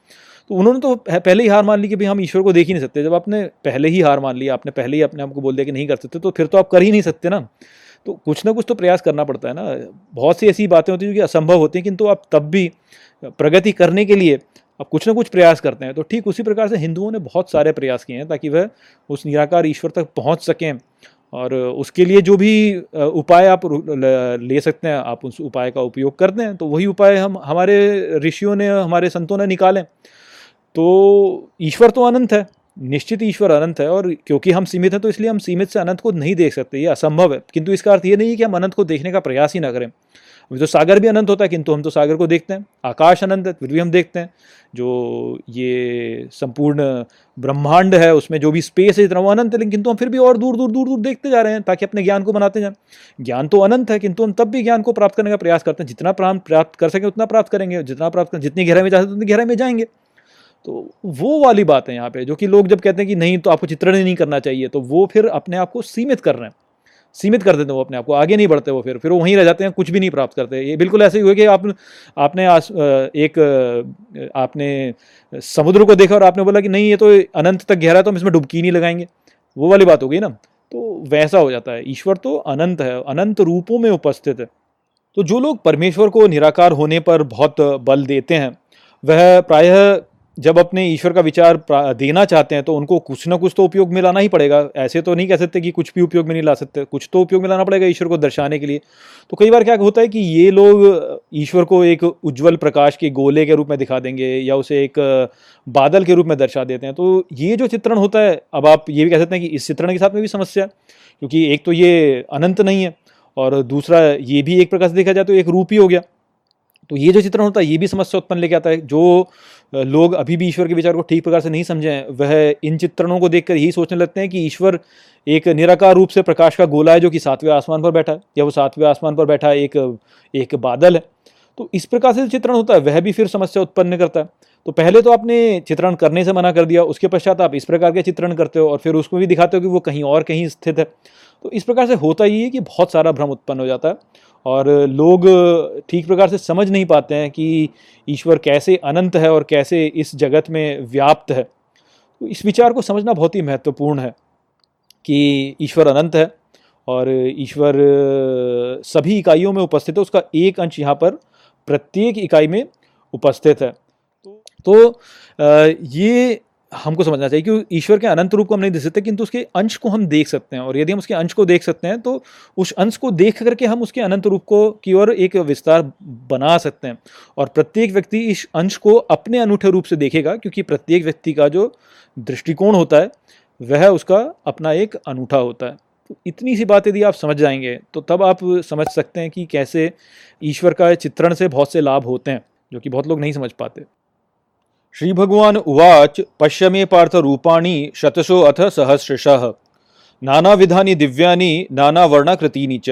तो उन्होंने तो पहले ही हार मान ली कि भाई हम ईश्वर को देख ही नहीं सकते। जब आपने पहले ही हार मान लिया आपने पहले ही अपने आप को बोल दिया कि नहीं कर सकते तो फिर तो आप कर ही नहीं सकते ना। तो कुछ ना कुछ तो प्रयास करना पड़ता है ना। बहुत सी ऐसी बातें होती हैं जो कि असंभव होती हैं, किंतु आप तब भी प्रगति करने के लिए आप कुछ ना कुछ प्रयास करते हैं। तो ठीक उसी प्रकार से हिंदुओं ने बहुत सारे प्रयास किए हैं ताकि वह उस निराकार ईश्वर तक पहुँच सकें और उसके लिए जो भी उपाय आप ले सकते हैं, आप उस उपाय का उपयोग करते हैं तो वही उपाय हम, हमारे ऋषियों ने, हमारे संतों ने निकाले। तो ईश्वर तो अनंत है। निश्चित ईश्वर अनंत है और क्योंकि हम सीमित हैं तो इसलिए हम सीमित से अनंत को नहीं देख सकते, ये असंभव है। किंतु इसका अर्थ ये नहीं है कि हम अनंत को देखने का प्रयास ही ना करें। अभी तो सागर भी अनंत होता है, किंतु हम तो सागर को देखते हैं। आकाश अनंत है, फिर भी हम देखते हैं। जो ये संपूर्ण ब्रह्मांड है, उसमें जो भी स्पेस है, इतना वो अनंत है, लेकिन किंतु हम फिर भी और दूर दूर दूर दूर देखते जा रहे हैं, ताकि अपने ज्ञान को बनाते जाएँ। ज्ञान तो अनंत है, किंतु हम तब भी ज्ञान को प्राप्त करने का प्रयास करते हैं। जितना प्राप्त कर सकें, उतना प्राप्त करेंगे, जितना प्राप्त जितनी गहराई में जा सकते उतनी गहराई में जाएँगे। तो वो वाली बात है यहाँ पे जो कि लोग जब कहते हैं कि नहीं तो आपको चित्रण ही नहीं करना चाहिए तो वो फिर अपने आप को सीमित कर रहे हैं। सीमित कर देते हैं वो अपने आप को आगे नहीं बढ़ते वो फिर फिर वो वहीं रह जाते हैं कुछ भी नहीं प्राप्त करते। ये बिल्कुल ऐसे ही हुआ कि आप आपने आस, एक आपने समुद्र को देखा और आपने बोला कि नहीं ये तो अनंत तक गहरा है तो हम इसमें डुबकी नहीं लगाएँगे। वो वाली बात हो गई ना? तो वैसा हो जाता है ईश्वर तो अनंत है अनंत रूपों में उपस्थित है। तो जो लोग परमेश्वर को निराकार होने पर बहुत बल देते हैं वह प्रायः जब अपने ईश्वर का विचार देना चाहते हैं तो उनको कुछ ना कुछ तो उपयोग में लाना ही पड़ेगा। ऐसे तो नहीं कह सकते कि कुछ भी उपयोग में नहीं ला सकते। कुछ तो उपयोग में लाना पड़ेगा ईश्वर को दर्शाने के लिए। तो कई बार क्या होता है कि ये लोग ईश्वर को एक उज्जवल प्रकाश के गोले के रूप में दिखा देंगे या उसे एक बादल के रूप में दर्शा देते हैं। तो ये जो चित्रण होता है, अब आप ये भी कह सकते हैं कि इस चित्रण के साथ में भी समस्या है, क्योंकि एक तो ये अनंत नहीं है और दूसरा ये भी एक प्रकार से देखा जाए तो एक रूप ही हो गया। तो ये जो चित्रण होता है, ये भी समस्या उत्पन्न लेके आता है। जो लोग अभी भी ईश्वर के विचार को ठीक प्रकार से नहीं समझे वह इन चित्रणों को देखकर यही सोचने लगते हैं कि ईश्वर एक निराकार रूप से प्रकाश का गोला है जो कि सातवें आसमान पर बैठा है। या वो सातवें आसमान पर बैठा एक एक बादल है। तो इस प्रकार से चित्रण होता है, वह भी फिर समस्या उत्पन्न करता है। तो पहले तो आपने चित्रण करने से मना कर दिया, उसके पश्चात आप इस प्रकार के चित्रण करते हो और फिर उसको भी दिखाते हो कि वो कहीं और कहीं स्थित है। तो इस प्रकार से होता ही है कि बहुत सारा भ्रम उत्पन्न हो जाता है। और लोग ठीक प्रकार से समझ नहीं पाते हैं कि ईश्वर कैसे अनंत है और कैसे इस जगत में व्याप्त है। तो इस विचार को समझना बहुत ही महत्वपूर्ण है कि ईश्वर अनंत है और ईश्वर सभी इकाइयों में उपस्थित है। उसका एक अंश यहाँ पर प्रत्येक इकाई में उपस्थित है। तो ये हमको समझना चाहिए कि ईश्वर के अनंत रूप को हम नहीं देख सकते, किंतु उसके अंश को हम देख सकते हैं। और यदि हम उसके अंश को देख सकते हैं तो उस अंश को देख करके हम उसके अनंत रूप को की ओर एक विस्तार बना सकते हैं। और प्रत्येक व्यक्ति इस अंश को अपने अनूठे रूप से देखेगा, क्योंकि प्रत्येक व्यक्ति का जो दृष्टिकोण होता है, वह उसका अपना एक अनूठा होता है। तो इतनी सी बात यदि आप समझ जाएँगे तो तब आप समझ सकते हैं कि कैसे ईश्वर का चित्रण से बहुत से लाभ होते हैं, जो कि बहुत लोग नहीं समझ पाते। श्रीभगवान् उवाच पश्य मे पार्थ रूपाणि शतशो अथ सहस्रशः। दिव्यानि, नानावर्णाकृतीनि च।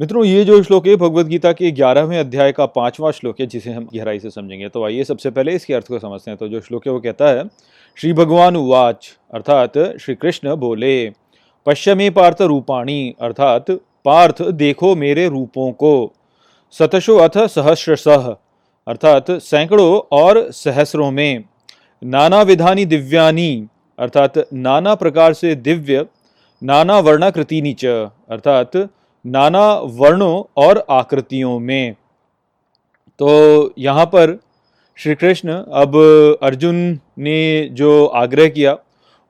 मित्रों, ये जो श्लोक है भगवत गीता के ग्यारहवें अध्याय का पांचवा श्लोक है, जिसे हम गहराई से समझेंगे। तो आइए, सबसे पहले इसके अर्थ को समझते हैं। तो जो श्लोक है, वो कहता है श्री भगवान उवाच, अर्थात श्री कृष्ण बोले पश्चिमी पार्थ रूपाणी, अर्थात पार्थ देखो मेरे रूपों को सतशो अथ सहस्र सह अर्थात सैकड़ों और सहस्रों में नाना विधानी दिव्यानी, अर्थात नाना प्रकार से दिव्य, नाना वर्णाकृति नीच अर्थात नाना वर्णों और आकृतियों में। तो यहाँ पर श्री कृष्ण अब अर्जुन ने जो आग्रह किया,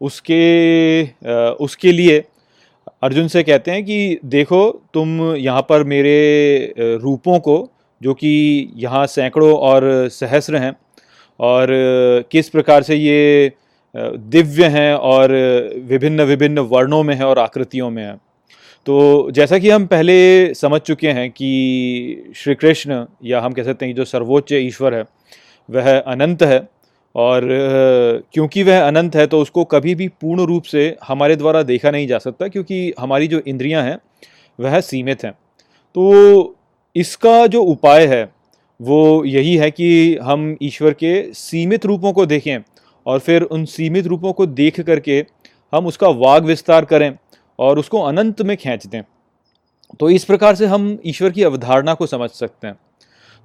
उसके उसके लिए अर्जुन से कहते हैं कि देखो तुम यहाँ पर मेरे रूपों को जो कि यहाँ सैकड़ों और सहस्र हैं, और किस प्रकार से ये दिव्य हैं और विभिन्न विभिन्न वर्णों में हैं और आकृतियों में हैं। तो जैसा कि हम पहले समझ चुके हैं कि श्री कृष्ण या हम कह सकते हैं जो सर्वोच्च ईश्वर है, वह अनंत है, और क्योंकि वह अनंत है तो उसको कभी भी पूर्ण रूप से हमारे द्वारा देखा नहीं जा सकता, क्योंकि हमारी जो इंद्रियाँ हैं, वह सीमित हैं। तो इसका जो उपाय है, वो यही है कि हम ईश्वर के सीमित रूपों को देखें और फिर उन सीमित रूपों को देख करके हम उसका वाग विस्तार करें और उसको अनंत में खींच दें। तो इस प्रकार से हम ईश्वर की अवधारणा को समझ सकते हैं।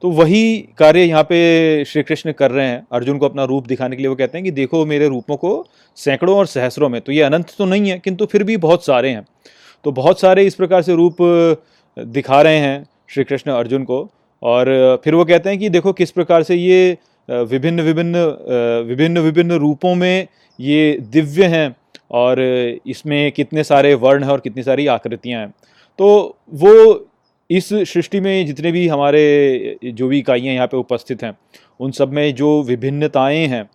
तो वही कार्य यहाँ पे श्री कृष्ण कर रहे हैं। अर्जुन को अपना रूप दिखाने के लिए वो कहते हैं कि देखो मेरे रूपों को सैकड़ों और सहसरों में तो ये अनंत तो नहीं है, किंतु फिर भी बहुत सारे हैं। तो बहुत सारे इस प्रकार से रूप दिखा रहे हैं। श्री कृष्ण अर्जुन को। और फिर वो कहते हैं कि देखो किस प्रकार से ये विभिन्न विभिन्न विभिन्न विभिन्न रूपों में ये दिव्य हैं और इसमें कितने सारे वर्ण हैं और कितनी सारी आकृतियाँ हैं। तो वो इस सृष्टि में जितने भी हमारे, जो भी इकाइयाँ यहाँ पे उपस्थित हैं, उन सब में जो विभिन्नताएँ हैं,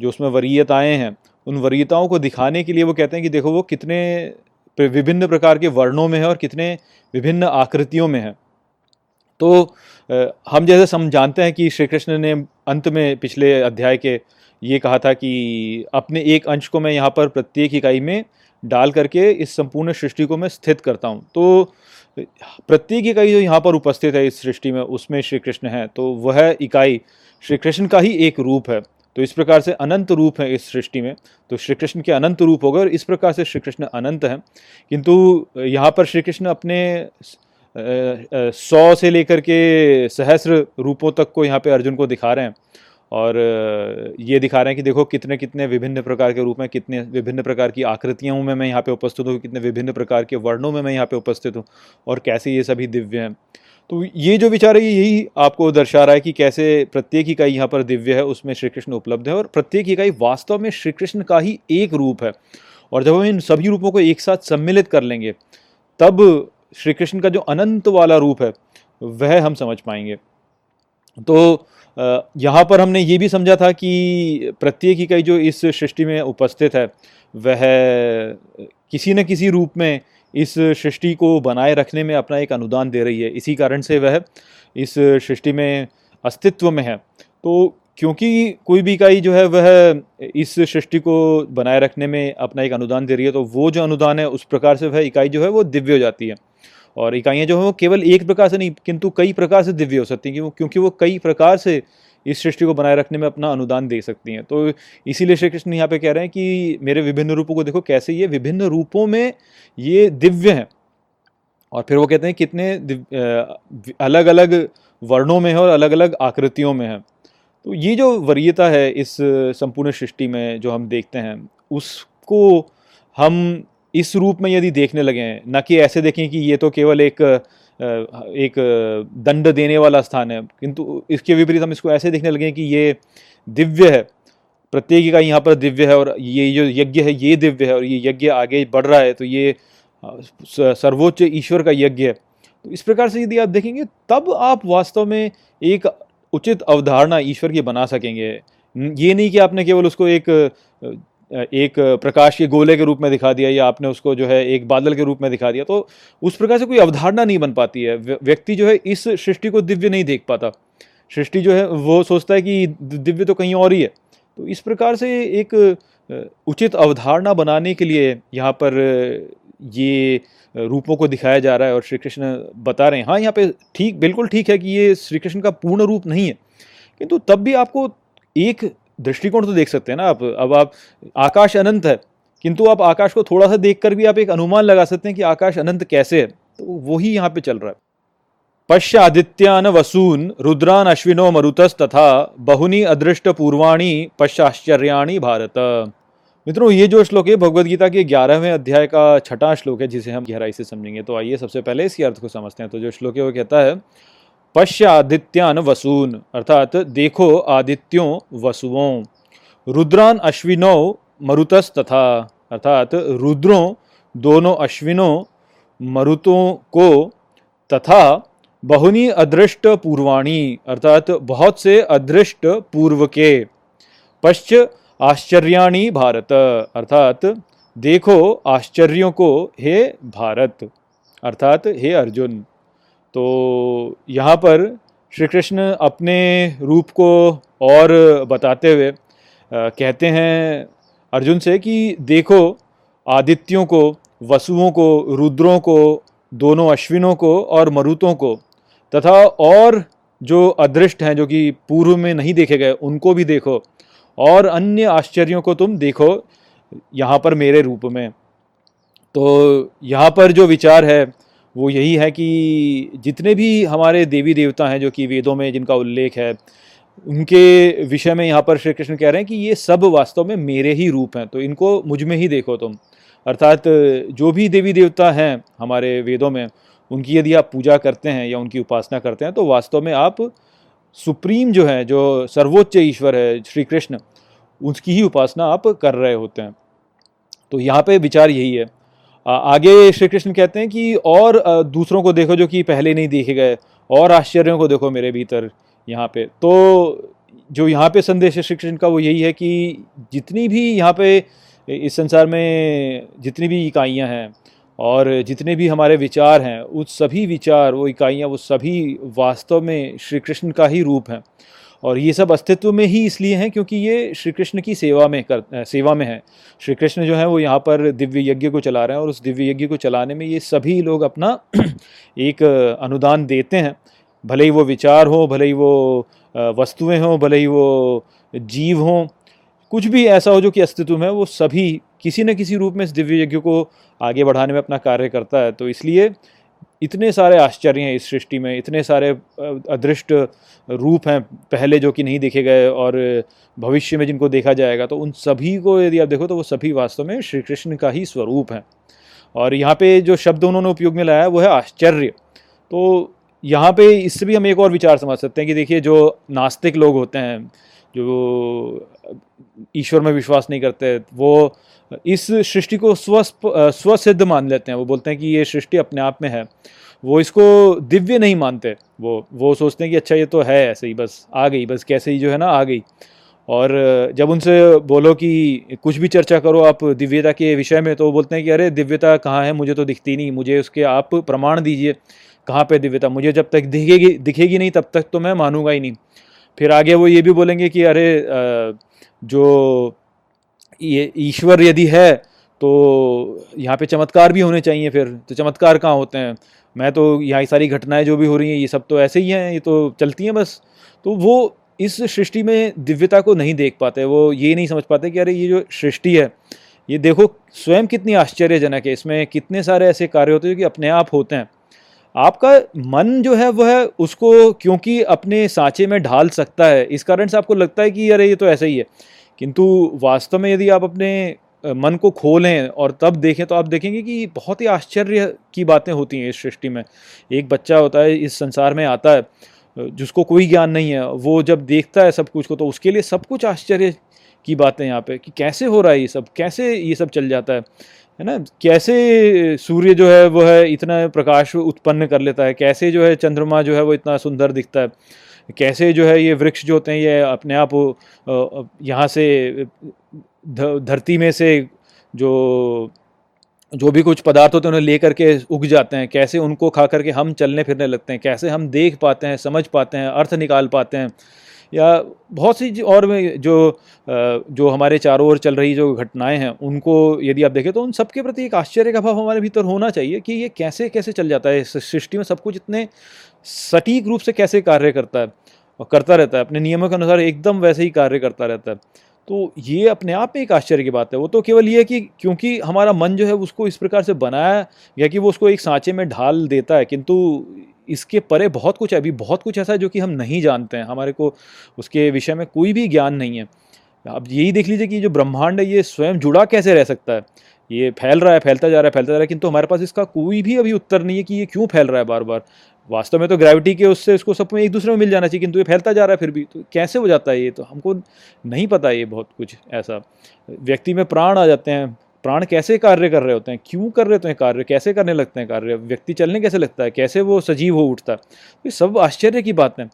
जो उसमें वरीयताएँ हैं, उन वरीयताओं को दिखाने के लिए वो कहते हैं कि देखो वो कितने विभिन्न प्रकार के वर्णों में है और कितने विभिन्न आकृतियों में है। तो हम जैसे सम जानते हैं कि श्री कृष्ण ने अंत में पिछले अध्याय के ये कहा था कि अपने एक अंश को मैं यहाँ पर प्रत्येक इकाई में डाल करके इस संपूर्ण सृष्टि को मैं स्थित करता हूँ। तो प्रत्येक इकाई जो यहाँ पर उपस्थित है इस सृष्टि में, उसमें श्री कृष्ण है। तो वह इकाई श्री कृष्ण का ही एक रूप है। तो इस प्रकार से अनंत रूप है इस सृष्टि में। तो श्री कृष्ण के अनंत रूप हो गए और इस प्रकार से श्री कृष्ण अनंत हैं। किंतु यहाँ पर श्री कृष्ण अपने सौ से लेकर के सहस्र रूपों तक को यहाँ पे अर्जुन को दिखा रहे हैं। और ये दिखा रहे हैं कि देखो कितने कितने विभिन्न प्रकार के रूप में कितने विभिन्न प्रकार की आकृतियों में, मैं यहाँ पे उपस्थित हूँ, कितने विभिन्न प्रकार के वर्णों में मैं यहाँ पे उपस्थित हूँ और कैसे ये सभी दिव्य हैं। तो ये जो विचार है यही आपको दर्शा रहा है कि कैसे प्रत्येक इकाई यहाँ पर दिव्य है, उसमें श्री कृष्ण उपलब्ध है और प्रत्येक इकाई वास्तव में श्री कृष्ण का ही एक रूप है। और जब हम इन सभी रूपों को एक साथ सम्मिलित कर लेंगे, तब श्री कृष्ण का जो अनंत वाला रूप है, वह हम समझ पाएँगे। तो यहाँ पर हमने ये भी समझा था कि प्रत्येक इकाई जो इस सृष्टि में उपस्थित है, वह किसी न किसी रूप में इस सृष्टि को बनाए रखने में अपना एक अनुदान दे रही है। इसी कारण से वह इस सृष्टि में अस्तित्व में है। तो क्योंकि कोई भी इकाई जो है, वह इस सृष्टि को बनाए रखने में अपना एक अनुदान दे रही है तो वो जो अनुदान है, उस प्रकार से वह इकाई जो है, वो दिव्य हो जाती है। और इकाइयाँ जो हैं वो केवल एक प्रकार से नहीं, किंतु कई प्रकार से दिव्य हो सकती हैं क्योंकि वो कई प्रकार से इस सृष्टि को बनाए रखने में अपना अनुदान दे सकती हैं। तो इसीलिए श्री कृष्ण यहाँ पे कह रहे हैं कि मेरे विभिन्न रूपों को देखो कैसे ये विभिन्न रूपों में ये दिव्य हैं। और फिर वो कहते हैं कितने अलग अलग वर्णों में है और अलग अलग आकृतियों में है। तो ये जो वरीयता है इस संपूर्ण सृष्टि में जो हम देखते हैं, उसको हम इस रूप में यदि देखने लगे हैं, न कि ऐसे देखें कि ये तो केवल एक एक दंड देने वाला स्थान है, किंतु इसके विपरीत हम इसको ऐसे देखने लगे कि ये दिव्य है, प्रत्येक का यहाँ पर दिव्य है और ये जो यज्ञ है, ये दिव्य है और ये यज्ञ आगे बढ़ रहा है तो ये सर्वोच्च ईश्वर का यज्ञ है। तो इस प्रकार से यदि आप देखेंगे, तब आप वास्तव में एक उचित अवधारणा ईश्वर की बना सकेंगे। ये नहीं कि आपने केवल उसको एक एक प्रकाश के गोले के रूप में दिखा दिया या आपने उसको जो है एक बादल के रूप में दिखा दिया तो उस प्रकार से कोई अवधारणा नहीं बन पाती है। व्यक्ति जो है इस सृष्टि को दिव्य नहीं देख पाता। सृष्टि जो है वो सोचता है कि दिव्य तो कहीं और ही है। तो इस प्रकार से एक उचित अवधारणा बनाने के लिए यहाँ पर ये रूपों को दिखाया जा रहा है और श्री कृष्ण बता रहे हैं। हाँ यहाँ पे ठीक, बिल्कुल ठीक है कि ये श्री कृष्ण का पूर्ण रूप नहीं है। किंतु तब भी आपको एक दृष्टिकोण तो देख सकते हैं ना आप। अब आप, आकाश अनंत है, किंतु आप आकाश को थोड़ा सा देखकर भी आप एक अनुमान लगा सकते हैं कि आकाश अनंत कैसे है। तो वही यहाँ पे चल रहा है। पश्य आदित्यान वसून रुद्रान अश्विनो मरुतस तथा बहुनी अदृष्ट पूर्वाणी पश्चाश्चर्याणी भारत। मित्रों, ये जो श्लोक है भगवदगीता के ग्यारहवें अध्याय का छठा श्लोक है, जिसे हम गहराई से समझेंगे। तो आइए सबसे पहले इसके अर्थ को समझते हैं। तो जो श्लोक है, वो कहता है पश्य आदित्यान वसून, अर्थात देखो आदित्यों वसुओं रुद्रान अश्विनो मरुतस तथा अर्थात रुद्रों दोनों अश्विनों मरुतों को, तथा बहुनी अदृष्ट पूर्वाणी, अर्थात बहुत से अदृष्ट पूर्व के। पश्च आश्चर्याणी भारत, अर्थात देखो आश्चर्यों को, हे भारत, अर्थात हे अर्जुन। तो यहाँ पर श्री कृष्ण अपने रूप को और बताते हुए कहते हैं अर्जुन से कि देखो, आदित्यों को, वसुओं को, रुद्रों को, दोनों अश्विनों को और मरुतों को, तथा और जो अदृष्ट हैं, जो कि पूर्व में नहीं देखे गए, उनको भी देखो और अन्य आश्चर्यों को तुम देखो यहाँ पर मेरे रूप में। तो यहाँ पर जो विचार है वो यही है कि जितने भी हमारे देवी देवता हैं जो कि वेदों में जिनका उल्लेख है, उनके विषय में यहाँ पर श्री कृष्ण कह रहे हैं कि ये सब वास्तव में मेरे ही रूप हैं तो इनको मुझमें ही देखो तुम। अर्थात जो भी देवी देवता हैं हमारे वेदों में, उनकी यदि आप पूजा करते हैं या उनकी उपासना करते हैं तो वास्तव में आप सुप्रीम जो है, जो सर्वोच्च ईश्वर है श्री कृष्ण, उसकी ही उपासना आप कर रहे होते हैं। तो यहाँ पे विचार यही है आगे श्री कृष्ण कहते हैं कि और दूसरों को देखो जो कि पहले नहीं देखे गए, और आश्चर्यों को देखो मेरे भीतर यहाँ पे। तो जो यहाँ पे संदेश है श्री कृष्ण का वो यही है कि जितनी भी यहाँ पे इस संसार में जितनी भी इकाइयाँ हैं और जितने भी हमारे विचार हैं, उस सभी विचार, वो इकाइयाँ, वो सभी वास्तव में श्री कृष्ण का ही रूप हैं। और ये सब अस्तित्व में ही इसलिए हैं क्योंकि ये श्री कृष्ण की सेवा में कर सेवा में है। श्री कृष्ण जो है वो यहाँ पर दिव्य यज्ञ को चला रहे हैं और उस दिव्य यज्ञ को चलाने में ये सभी लोग अपना एक अनुदान देते हैं। भले ही वो विचार हो, भले ही वो वस्तुएँ हों, भले ही वो जीव हों, कुछ भी ऐसा हो जो कि अस्तित्व में वो सभी किसी न किसी रूप में इस दिव्य यज्ञ को आगे बढ़ाने में अपना कार्य करता है। तो इसलिए इतने सारे आश्चर्य हैं इस सृष्टि में, इतने सारे अदृष्ट रूप हैं पहले जो कि नहीं देखे गए और भविष्य में जिनको देखा जाएगा। तो उन सभी को यदि आप देखो तो वो सभी वास्तव में श्री कृष्ण का ही स्वरूप हैं। और यहाँ पे जो शब्द उन्होंने उपयोग में लाया है, वो है आश्चर्य। तो यहाँ पे इससे भी हम एक और विचार समझ सकते हैं कि देखिए जो नास्तिक लोग होते हैं, जो ईश्वर में विश्वास नहीं करते, वो इस सृष्टि को स्व स्वसिद्ध मान लेते हैं। वो बोलते हैं कि ये सृष्टि अपने आप में है। वो इसको दिव्य नहीं मानते। वो वो सोचते हैं कि अच्छा ये तो है ऐसे ही, बस आ गई, बस कैसे ही जो है ना, आ गई। और जब उनसे बोलो कि कुछ भी चर्चा करो आप दिव्यता के विषय में तो वो बोलते हैं कि अरे, दिव्यता कहाँ है? मुझे तो दिखती नहीं। मुझे उसके आप प्रमाण दीजिए। कहाँ पे दिव्यता? मुझे जब तक दिखेगी दिखेगी नहीं, तब तक तो मैं मानूँगा ही नहीं। फिर आगे वो ये भी बोलेंगे कि अरे जो ये ईश्वर यदि है तो यहाँ पे चमत्कार भी होने चाहिए फिर। तो चमत्कार कहाँ होते हैं? मैं तो यहाँ सारी घटनाएँ जो भी हो रही हैं, ये सब तो ऐसे ही हैं, ये तो चलती हैं बस। तो वो इस सृष्टि में दिव्यता को नहीं देख पाते, वो ये नहीं समझ पाते कि अरे ये जो सृष्टि है, ये देखो, स्वयं कितनी आश्चर्यजनक है, इसमें कितने सारे ऐसे कार्य होते हैं जो कि अपने आप होते हैं। आपका मन जो है वह उसको क्योंकि अपने सांचे में ढाल सकता है। इस कारण से आपको लगता है कि, अरे, ये तो ऐसा ही है। किंतु वास्तव में यदि आप अपने मन को खोलें और तब देखें तो आप देखेंगे कि बहुत ही आश्चर्य की बातें होती हैं इस सृष्टि में। एक बच्चा होता है, इस संसार में आता है जिसको कोई ज्ञान नहीं है, वो जब देखता है सब कुछ को तो उसके लिए सब कुछ आश्चर्य की बातें यहाँ पे, कि कैसे हो रहा है ये सब, कैसे ये सब चल जाता है। है ना? कैसे सूर्य जो है, वो है इतना प्रकाश उत्पन्न कर लेता है? कैसे जो है चंद्रमा जो है, वो इतना सुंदर दिखता है? कैसे जो है ये वृक्ष जो होते हैं, ये अपने आप यहाँ से धरती में से जो जो भी कुछ पदार्थ होते हैं, उन्हें ले करके उग जाते हैं। कैसे उनको खा करके हम चलने फिरने लगते हैं? कैसे हम देख पाते हैं, समझ पाते हैं, अर्थ निकाल पाते हैं? या बहुत सी और जो जो हमारे चारों ओर चल रही जो घटनाएँ हैं, उनको यदि आप देखें तो उन सबके प्रति एक आश्चर्य का भाव हमारे भीतर होना चाहिए कि ये कैसे कैसे चल जाता है सृष्टि में सब कुछ इतने सटीक रूप से कैसे कार्य करता है और करता रहता है, अपने नियमों के अनुसार एकदम वैसे ही कार्य करता रहता है। तो ये अपने आप में एक आश्चर्य की बात है। वो तो केवल ये कि क्योंकि हमारा मन जो है उसको इस प्रकार से बनाया गया कि वो उसको एक सांचे में ढाल देता है, किंतु इसके परे बहुत कुछ है। अभी बहुत कुछ ऐसा है जो कि हम नहीं जानते हैं। हमारे को उसके विषय में कोई भी ज्ञान नहीं है। अब यही देख लीजिए कि जो ब्रह्मांड है, ये स्वयं जुड़ा कैसे रह सकता है? ये फैल रहा है, फैलता जा रहा है, फैलता जा रहा है, किंतु हमारे पास इसका कोई भी अभी उत्तर नहीं है कि ये क्यों फैल रहा है बार बार वास्तव में तो ग्रेविटी के उससे इसको सब में एक दूसरे में मिल जाना चाहिए, किंतु ये फैलता जा रहा है फिर भी। तो कैसे हो जाता है ये? तो हमको नहीं पता ये बहुत कुछ ऐसा। व्यक्ति में प्राण आ जाते हैं। प्राण कैसे कार्य कर रहे होते हैं? क्यों कर रहे होते हैं कार्य? कैसे करने लगते हैं कार्य? व्यक्ति चलने कैसे लगता है? कैसे वो सजीव हो उठता है? तो ये सब आश्चर्य की बात है।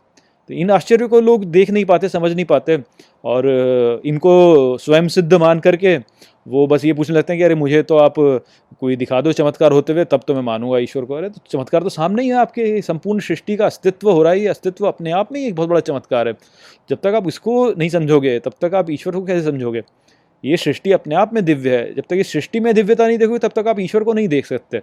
तो इन आश्चर्य को लोग देख नहीं पाते, समझ नहीं पाते और इनको स्वयं सिद्ध मान करके वो बस ये पूछने लगते हैं कि अरे मुझे तो आप कोई दिखा दो चमत्कार होते हुए, तब तो मैं मानूँगा ईश्वर को। अरे तो चमत्कार तो सामने ही है आपके संपूर्ण सृष्टि का अस्तित्व हो रहा है, ये अस्तित्व अपने आप में ही एक बहुत बड़ा चमत्कार है। जब तक आप इसको नहीं समझोगे, तब तक आप ईश्वर को कैसे समझोगे? ये सृष्टि अपने आप में दिव्य है, जब तक इस सृष्टि में दिव्यता नहीं देखोगे, तब तक आप ईश्वर को नहीं देख सकते।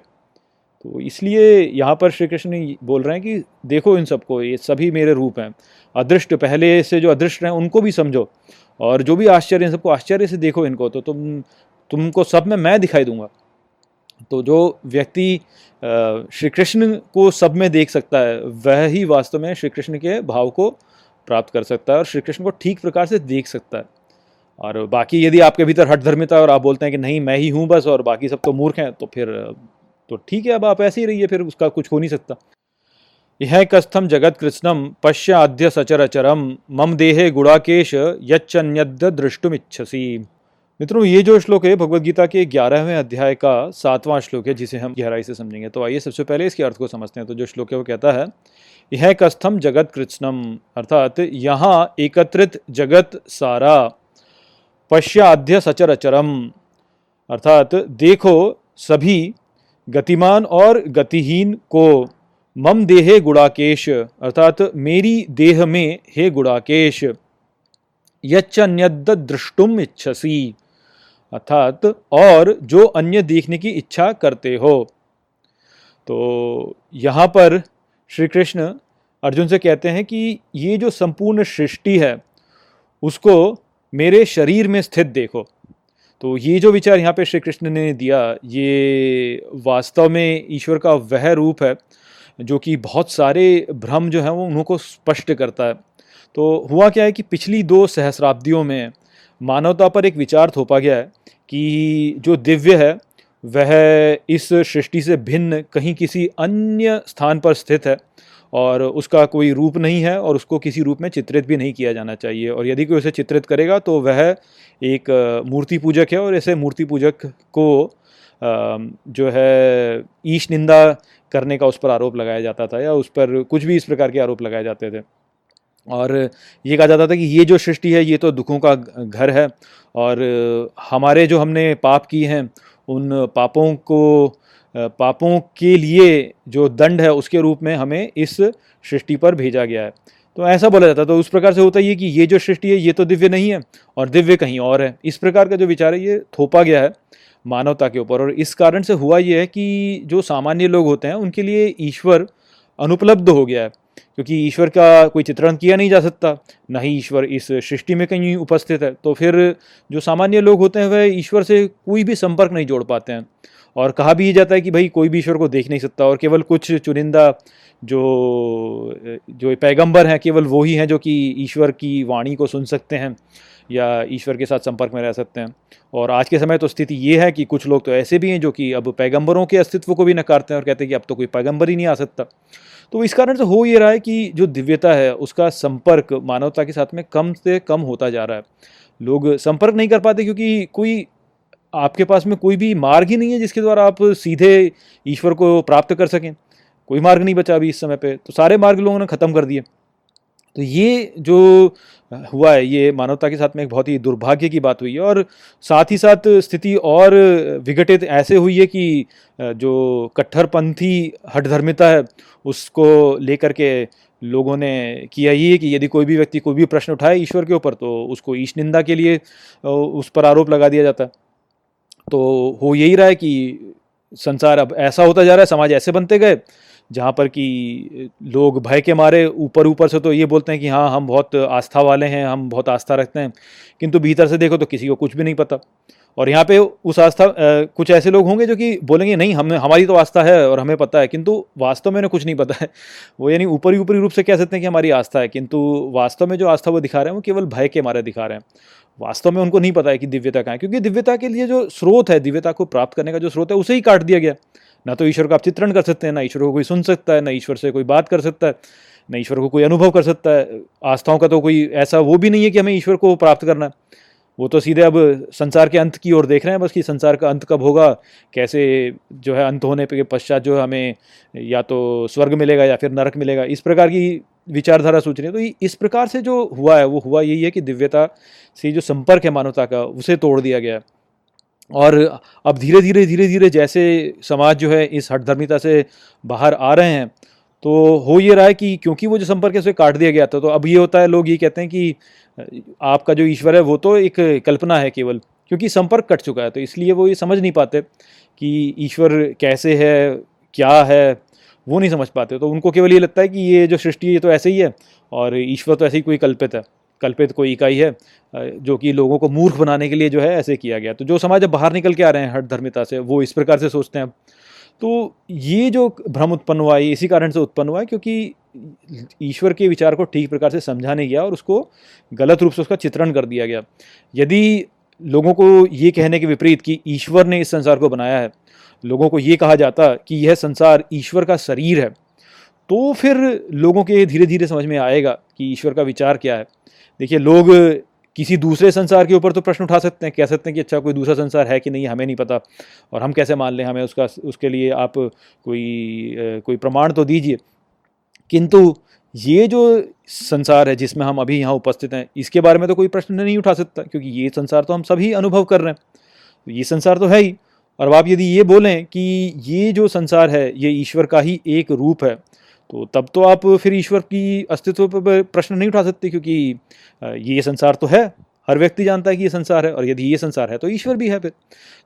तो इसलिए यहाँ पर श्री कृष्ण बोल रहे हैं कि देखो इन सबको, ये सभी मेरे रूप हैं। अदृष्ट, पहले से जो अदृष्ट हैं, उनको भी समझो। और जो भी आश्चर्य सबको आश्चर्य से देखो इनको तो तुम, तुमको सब में मैं दिखाई दूँगा। तो जो व्यक्ति श्री कृष्ण को सब में देख सकता है, वह ही वास्तव में श्री कृष्ण के भाव को प्राप्त कर सकता है और श्री कृष्ण को ठीक प्रकार से देख सकता है। और बाकी यदि आपके भीतर हट धर्मिता और आप बोलते हैं कि नहीं, मैं ही हूँ बस, और बाकी सब तो मूर्ख हैं तो फिर तो ठीक है, अब आप ऐसे ही रहिए, फिर उसका कुछ हो नहीं सकता। यह कस्थम जगत कृष्णम पश्चाद्य सचर अचरम मम देहे गुड़ाकेश यच्चन्यद दृष्टुमिच्छसी। मित्रों, ये जो श्लोक है भगवत गीता के ग्यारहवें अध्याय का सातवां श्लोक है, जिसे हम गहराई से समझेंगे। तो आइए सबसे पहले इसके अर्थ को समझते हैं। तो जो श्लोक है, वो कहता है, यह कस्थम जगत कृष्णम, अर्थात यहाँ एकत्रित जगत सारा पश्चाद्य सचर अचरम अर्थात देखो सभी गतिमान और गतिहीन को। मम देहे गुड़ाकेश, अर्थात मेरी देह में हे गुड़ाकेश। यच्चन्यद दृष्टुम इच्छसी, अर्थात और जो अन्य देखने की इच्छा करते हो। तो यहाँ पर श्री कृष्ण अर्जुन से कहते हैं कि ये जो संपूर्ण सृष्टि है, उसको मेरे शरीर में स्थित देखो। तो ये जो विचार यहाँ पे श्री कृष्ण ने दिया, ये वास्तव में ईश्वर का वह रूप है, जो कि बहुत सारे भ्रम जो हैं वो उनको स्पष्ट करता है। तो हुआ क्या है कि पिछली दो सहस्राब्दियों में मानवता पर एक विचार थोपा गया है कि जो दिव्य है, वह इस सृष्टि से भिन्न कहीं किसी अन्य स्थान पर स्थित है और उसका कोई रूप नहीं है और उसको किसी रूप में चित्रित भी नहीं किया जाना चाहिए। और यदि कोई उसे चित्रित करेगा तो वह एक मूर्ति पूजक है और ऐसे मूर्ति पूजक को जो है, ईश निंदा करने का उस पर आरोप लगाया जाता था या उस पर कुछ भी इस प्रकार के आरोप लगाए जाते थे। और ये कहा जाता था कि ये जो सृष्टि है, ये तो दुखों का घर है और हमारे जो हमने पाप किए हैं, उन पापों को पापों के लिए जो दंड है, उसके रूप में हमें इस सृष्टि पर भेजा गया है। तो ऐसा बोला जाता है। तो उस प्रकार से होता है कि ये जो सृष्टि है, ये तो दिव्य नहीं है और दिव्य कहीं और है। इस प्रकार का जो विचार है, ये थोपा गया है मानवता के ऊपर। और इस कारण से हुआ ये है कि जो सामान्य लोग होते हैं, उनके लिए ईश्वर अनुपलब्ध हो गया है। क्योंकि ईश्वर का कोई चित्रण किया नहीं जा सकता, ना ही ईश्वर इस सृष्टि में कहीं उपस्थित है। तो फिर जो सामान्य लोग होते हैं, वह ईश्वर से कोई भी संपर्क नहीं जोड़ पाते हैं। और कहा भी ये जाता है कि भाई कोई भी ईश्वर को देख नहीं सकता और केवल कुछ चुनिंदा जो जो पैगंबर हैं, केवल वो ही हैं जो कि ईश्वर की वाणी को सुन सकते हैं या ईश्वर के साथ संपर्क में रह सकते हैं। और आज के समय तो स्थिति ये है कि कुछ लोग तो ऐसे भी हैं जो कि अब पैगंबरों के अस्तित्व को भी नकारते हैं और कहते हैं कि अब तो कोई पैगंबर ही नहीं आ सकता। तो इस कारण से हो ये रहा है कि जो दिव्यता है, उसका संपर्क मानवता के साथ में कम से कम होता जा रहा है। लोग संपर्क नहीं कर पाते क्योंकि कोई आपके पास में कोई भी मार्ग ही नहीं है जिसके द्वारा आप सीधे ईश्वर को प्राप्त कर सकें। कोई मार्ग नहीं बचा अभी इस समय पे। तो सारे मार्ग लोगों ने ख़त्म कर दिए। तो ये जो हुआ है, ये मानवता के साथ में एक बहुत ही दुर्भाग्य की बात हुई है और साथ ही साथ स्थिति और विघटित ऐसे हुई है कि जो कट्टरपंथी हठधर्मिता है, उसको लेकर के लोगों ने किया ये कि यदि कोई भी व्यक्ति कोई भी प्रश्न उठाए ईश्वर के ऊपर तो उसको ईश निंदा के लिए उस पर आरोप लगा दिया जाता। है तो हो यही रहा है कि संसार अब ऐसा होता जा रहा है, समाज ऐसे बनते गए, जहाँ पर कि लोग भय के मारे, ऊपर ऊपर से तो ये बोलते हैं कि हाँ हम बहुत आस्था वाले हैं, हम बहुत आस्था रखते हैं, किंतु भीतर से देखो तो किसी को कुछ भी नहीं पता। और यहाँ पे उस आस्था कुछ ऐसे लोग होंगे जो कि बोलेंगे, नहीं हमें हमारी तो आस्था है और हमें पता है। किंतु वास्तव में उन्हें कुछ नहीं पता है। वो यानी ऊपरी ऊपरी रूप से कह सकते हैं कि हमारी आस्था है, किंतु वास्तव में जो आस्था वो दिखा रहे हैं, वो केवल भय के मारे दिखा रहे हैं। वास्तव में उनको नहीं पता है कि दिव्यता कहाँ है, क्योंकि दिव्यता के लिए जो स्रोत है, दिव्यता को प्राप्त करने का जो स्रोत है, उसे ही काट दिया गया। ना तो ईश्वर का आप चित्रण कर सकते हैं, ना ईश्वर को कोई सुन सकता है, ना ईश्वर से कोई बात कर सकता है, ना ईश्वर को कोई अनुभव कर सकता है। आस्थाओं का तो कोई ऐसा वो भी नहीं है कि हमें ईश्वर को प्राप्त करना है। वो तो सीधे अब संसार के अंत की ओर देख रहे हैं, बस कि संसार का अंत कब होगा, कैसे जो है अंत होने के पश्चात जो हमें या तो स्वर्ग मिलेगा या फिर नरक मिलेगा। इस प्रकार की विचारधारा सोच रही है। तो इस प्रकार से जो हुआ है, वो हुआ यही है कि दिव्यता से जो संपर्क है मानवता का, उसे तोड़ दिया गया और अब धीरे धीरे धीरे धीरे जैसे समाज जो है इस हठधर्मिता से बाहर आ रहे हैं तो हो ये रहा है कि क्योंकि वो जो संपर्क है, उसे काट दिया गया था तो अब ये होता है, लोग ये कहते हैं कि, आपका जो ईश्वर है, वो तो एक कल्पना है केवल, क्योंकि संपर्क कट चुका है। तो इसलिए वो ये समझ नहीं पाते कि ईश्वर कैसे है, क्या है वो नहीं समझ पाते तो उनको केवल ये लगता है कि ये जो सृष्टि है, ये तो ऐसे ही है और ईश्वर तो ऐसे ही कोई कल्पित है, कल्पित कोई इकाई है जो कि लोगों को मूर्ख बनाने के लिए जो है ऐसे किया गया। तो जो समाज अब बाहर निकल के आ रहे हैं हट धर्मिता से, वो इस प्रकार से सोचते हैं तो ये जो भ्रम उत्पन्न हुआ है, इसी कारण से उत्पन्न हुआ है क्योंकि ईश्वर के विचार को ठीक प्रकार से समझा नहीं गया और उसको गलत रूप से उसका चित्रण कर दिया गया। यदि लोगों को ये कहने के विपरीत कि ईश्वर ने इस संसार को बनाया है लोगों को ये कहा जाता कि यह संसार ईश्वर का शरीर है। तो फिर लोगों के धीरे धीरे समझ में आएगा कि ईश्वर का विचार क्या है। देखिए, लोग किसी दूसरे संसार के ऊपर तो प्रश्न उठा सकते हैं, कह सकते हैं कि अच्छा कोई दूसरा संसार है कि नहीं, हमें नहीं पता। और हम कैसे मान लें, हमें उसका, उसके लिए आप कोई कोई प्रमाण तो दीजिए। किंतु ये जो संसार है जिसमें हम अभी यहाँ उपस्थित हैं, इसके बारे में तो कोई प्रश्न नहीं उठा सकता, क्योंकि ये संसार तो हम सभी अनुभव कर रहे हैं। तो ये संसार तो है ही। और आप यदि ये बोलें कि ये जो संसार है, ये ईश्वर का ही एक रूप है तो तब तो आप फिर ईश्वर की अस्तित्व पर प्रश्न नहीं उठा सकते क्योंकि ये संसार तो है, हर व्यक्ति जानता है कि ये संसार है, और यदि ये संसार है तो ईश्वर भी है फिर।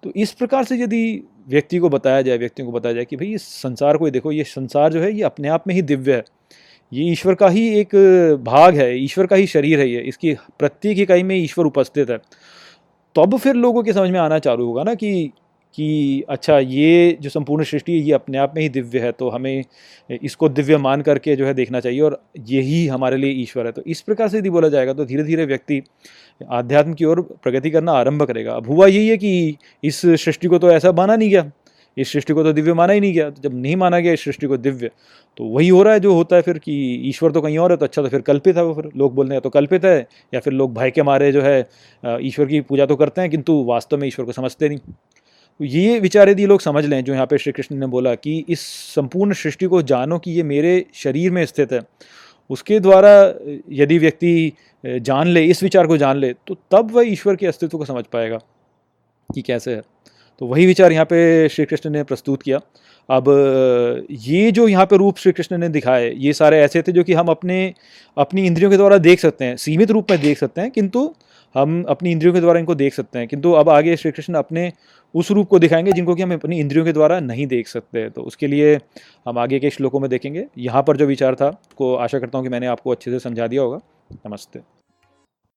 तो इस प्रकार से यदि व्यक्ति को बताया जाए, व्यक्तियों को बताया जाए कि भाई इस संसार को देखो, ये संसार जो है, ये अपने आप में ही दिव्य है, ये ईश्वर का ही एक भाग है, ईश्वर का ही शरीर है ये, इसकी प्रत्येक इकाई में ईश्वर उपस्थित है, तब फिर लोगों के समझ में आना चालू होगा ना कि कि अच्छा ये जो संपूर्ण सृष्टि है, ये अपने आप में ही दिव्य है तो हमें इसको दिव्य मान करके जो है देखना चाहिए और यही हमारे लिए ईश्वर है। तो इस प्रकार से यदि बोला जाएगा तो धीरे धीरे व्यक्ति आध्यात्म की ओर प्रगति करना आरंभ करेगा। अब हुआ यही है कि इस सृष्टि को तो ऐसा माना नहीं गया। इस सृष्टि को तो दिव्य माना ही नहीं गया। तो जब नहीं माना गया इस सृष्टि को दिव्य तो वही हो रहा है जो होता है फिर कि ईश्वर तो कहीं और है तो अच्छा तो फिर कल्पित है वो फिर। लोग बोलते हैं तो कल्पित है। या फिर लोग भय के मारे जो है ईश्वर की पूजा तो करते हैं, किंतु वास्तव में ईश्वर को समझते नहीं। ये विचार यदि लोग समझ लें, जो यहाँ पे श्री कृष्ण ने बोला कि इस संपूर्ण सृष्टि को जानो कि ये मेरे शरीर में स्थित है, उसके द्वारा यदि व्यक्ति जान ले, इस विचार को जान ले तो तब वह ईश्वर के अस्तित्व को समझ पाएगा कि कैसे है। तो वही विचार यहाँ पे श्री कृष्ण ने प्रस्तुत किया। अब ये जो यहाँ पे रूप श्री कृष्ण ने दिखाए, ये सारे ऐसे थे जो कि हम अपने, अपनी इंद्रियों के द्वारा देख सकते हैं, सीमित रूप में देख सकते हैं, किंतु हम अपनी इंद्रियों के द्वारा इनको देख सकते हैं। किंतु अब आगे श्री कृष्ण अपने उस रूप को दिखाएँगे जिनको कि हम अपनी इंद्रियों के द्वारा नहीं देख सकते। तो उसके लिए हम आगे के श्लोकों में देखेंगे। यहाँ पर जो विचार था, को आशा करता हूँ कि मैंने आपको अच्छे से समझा दिया होगा। नमस्ते।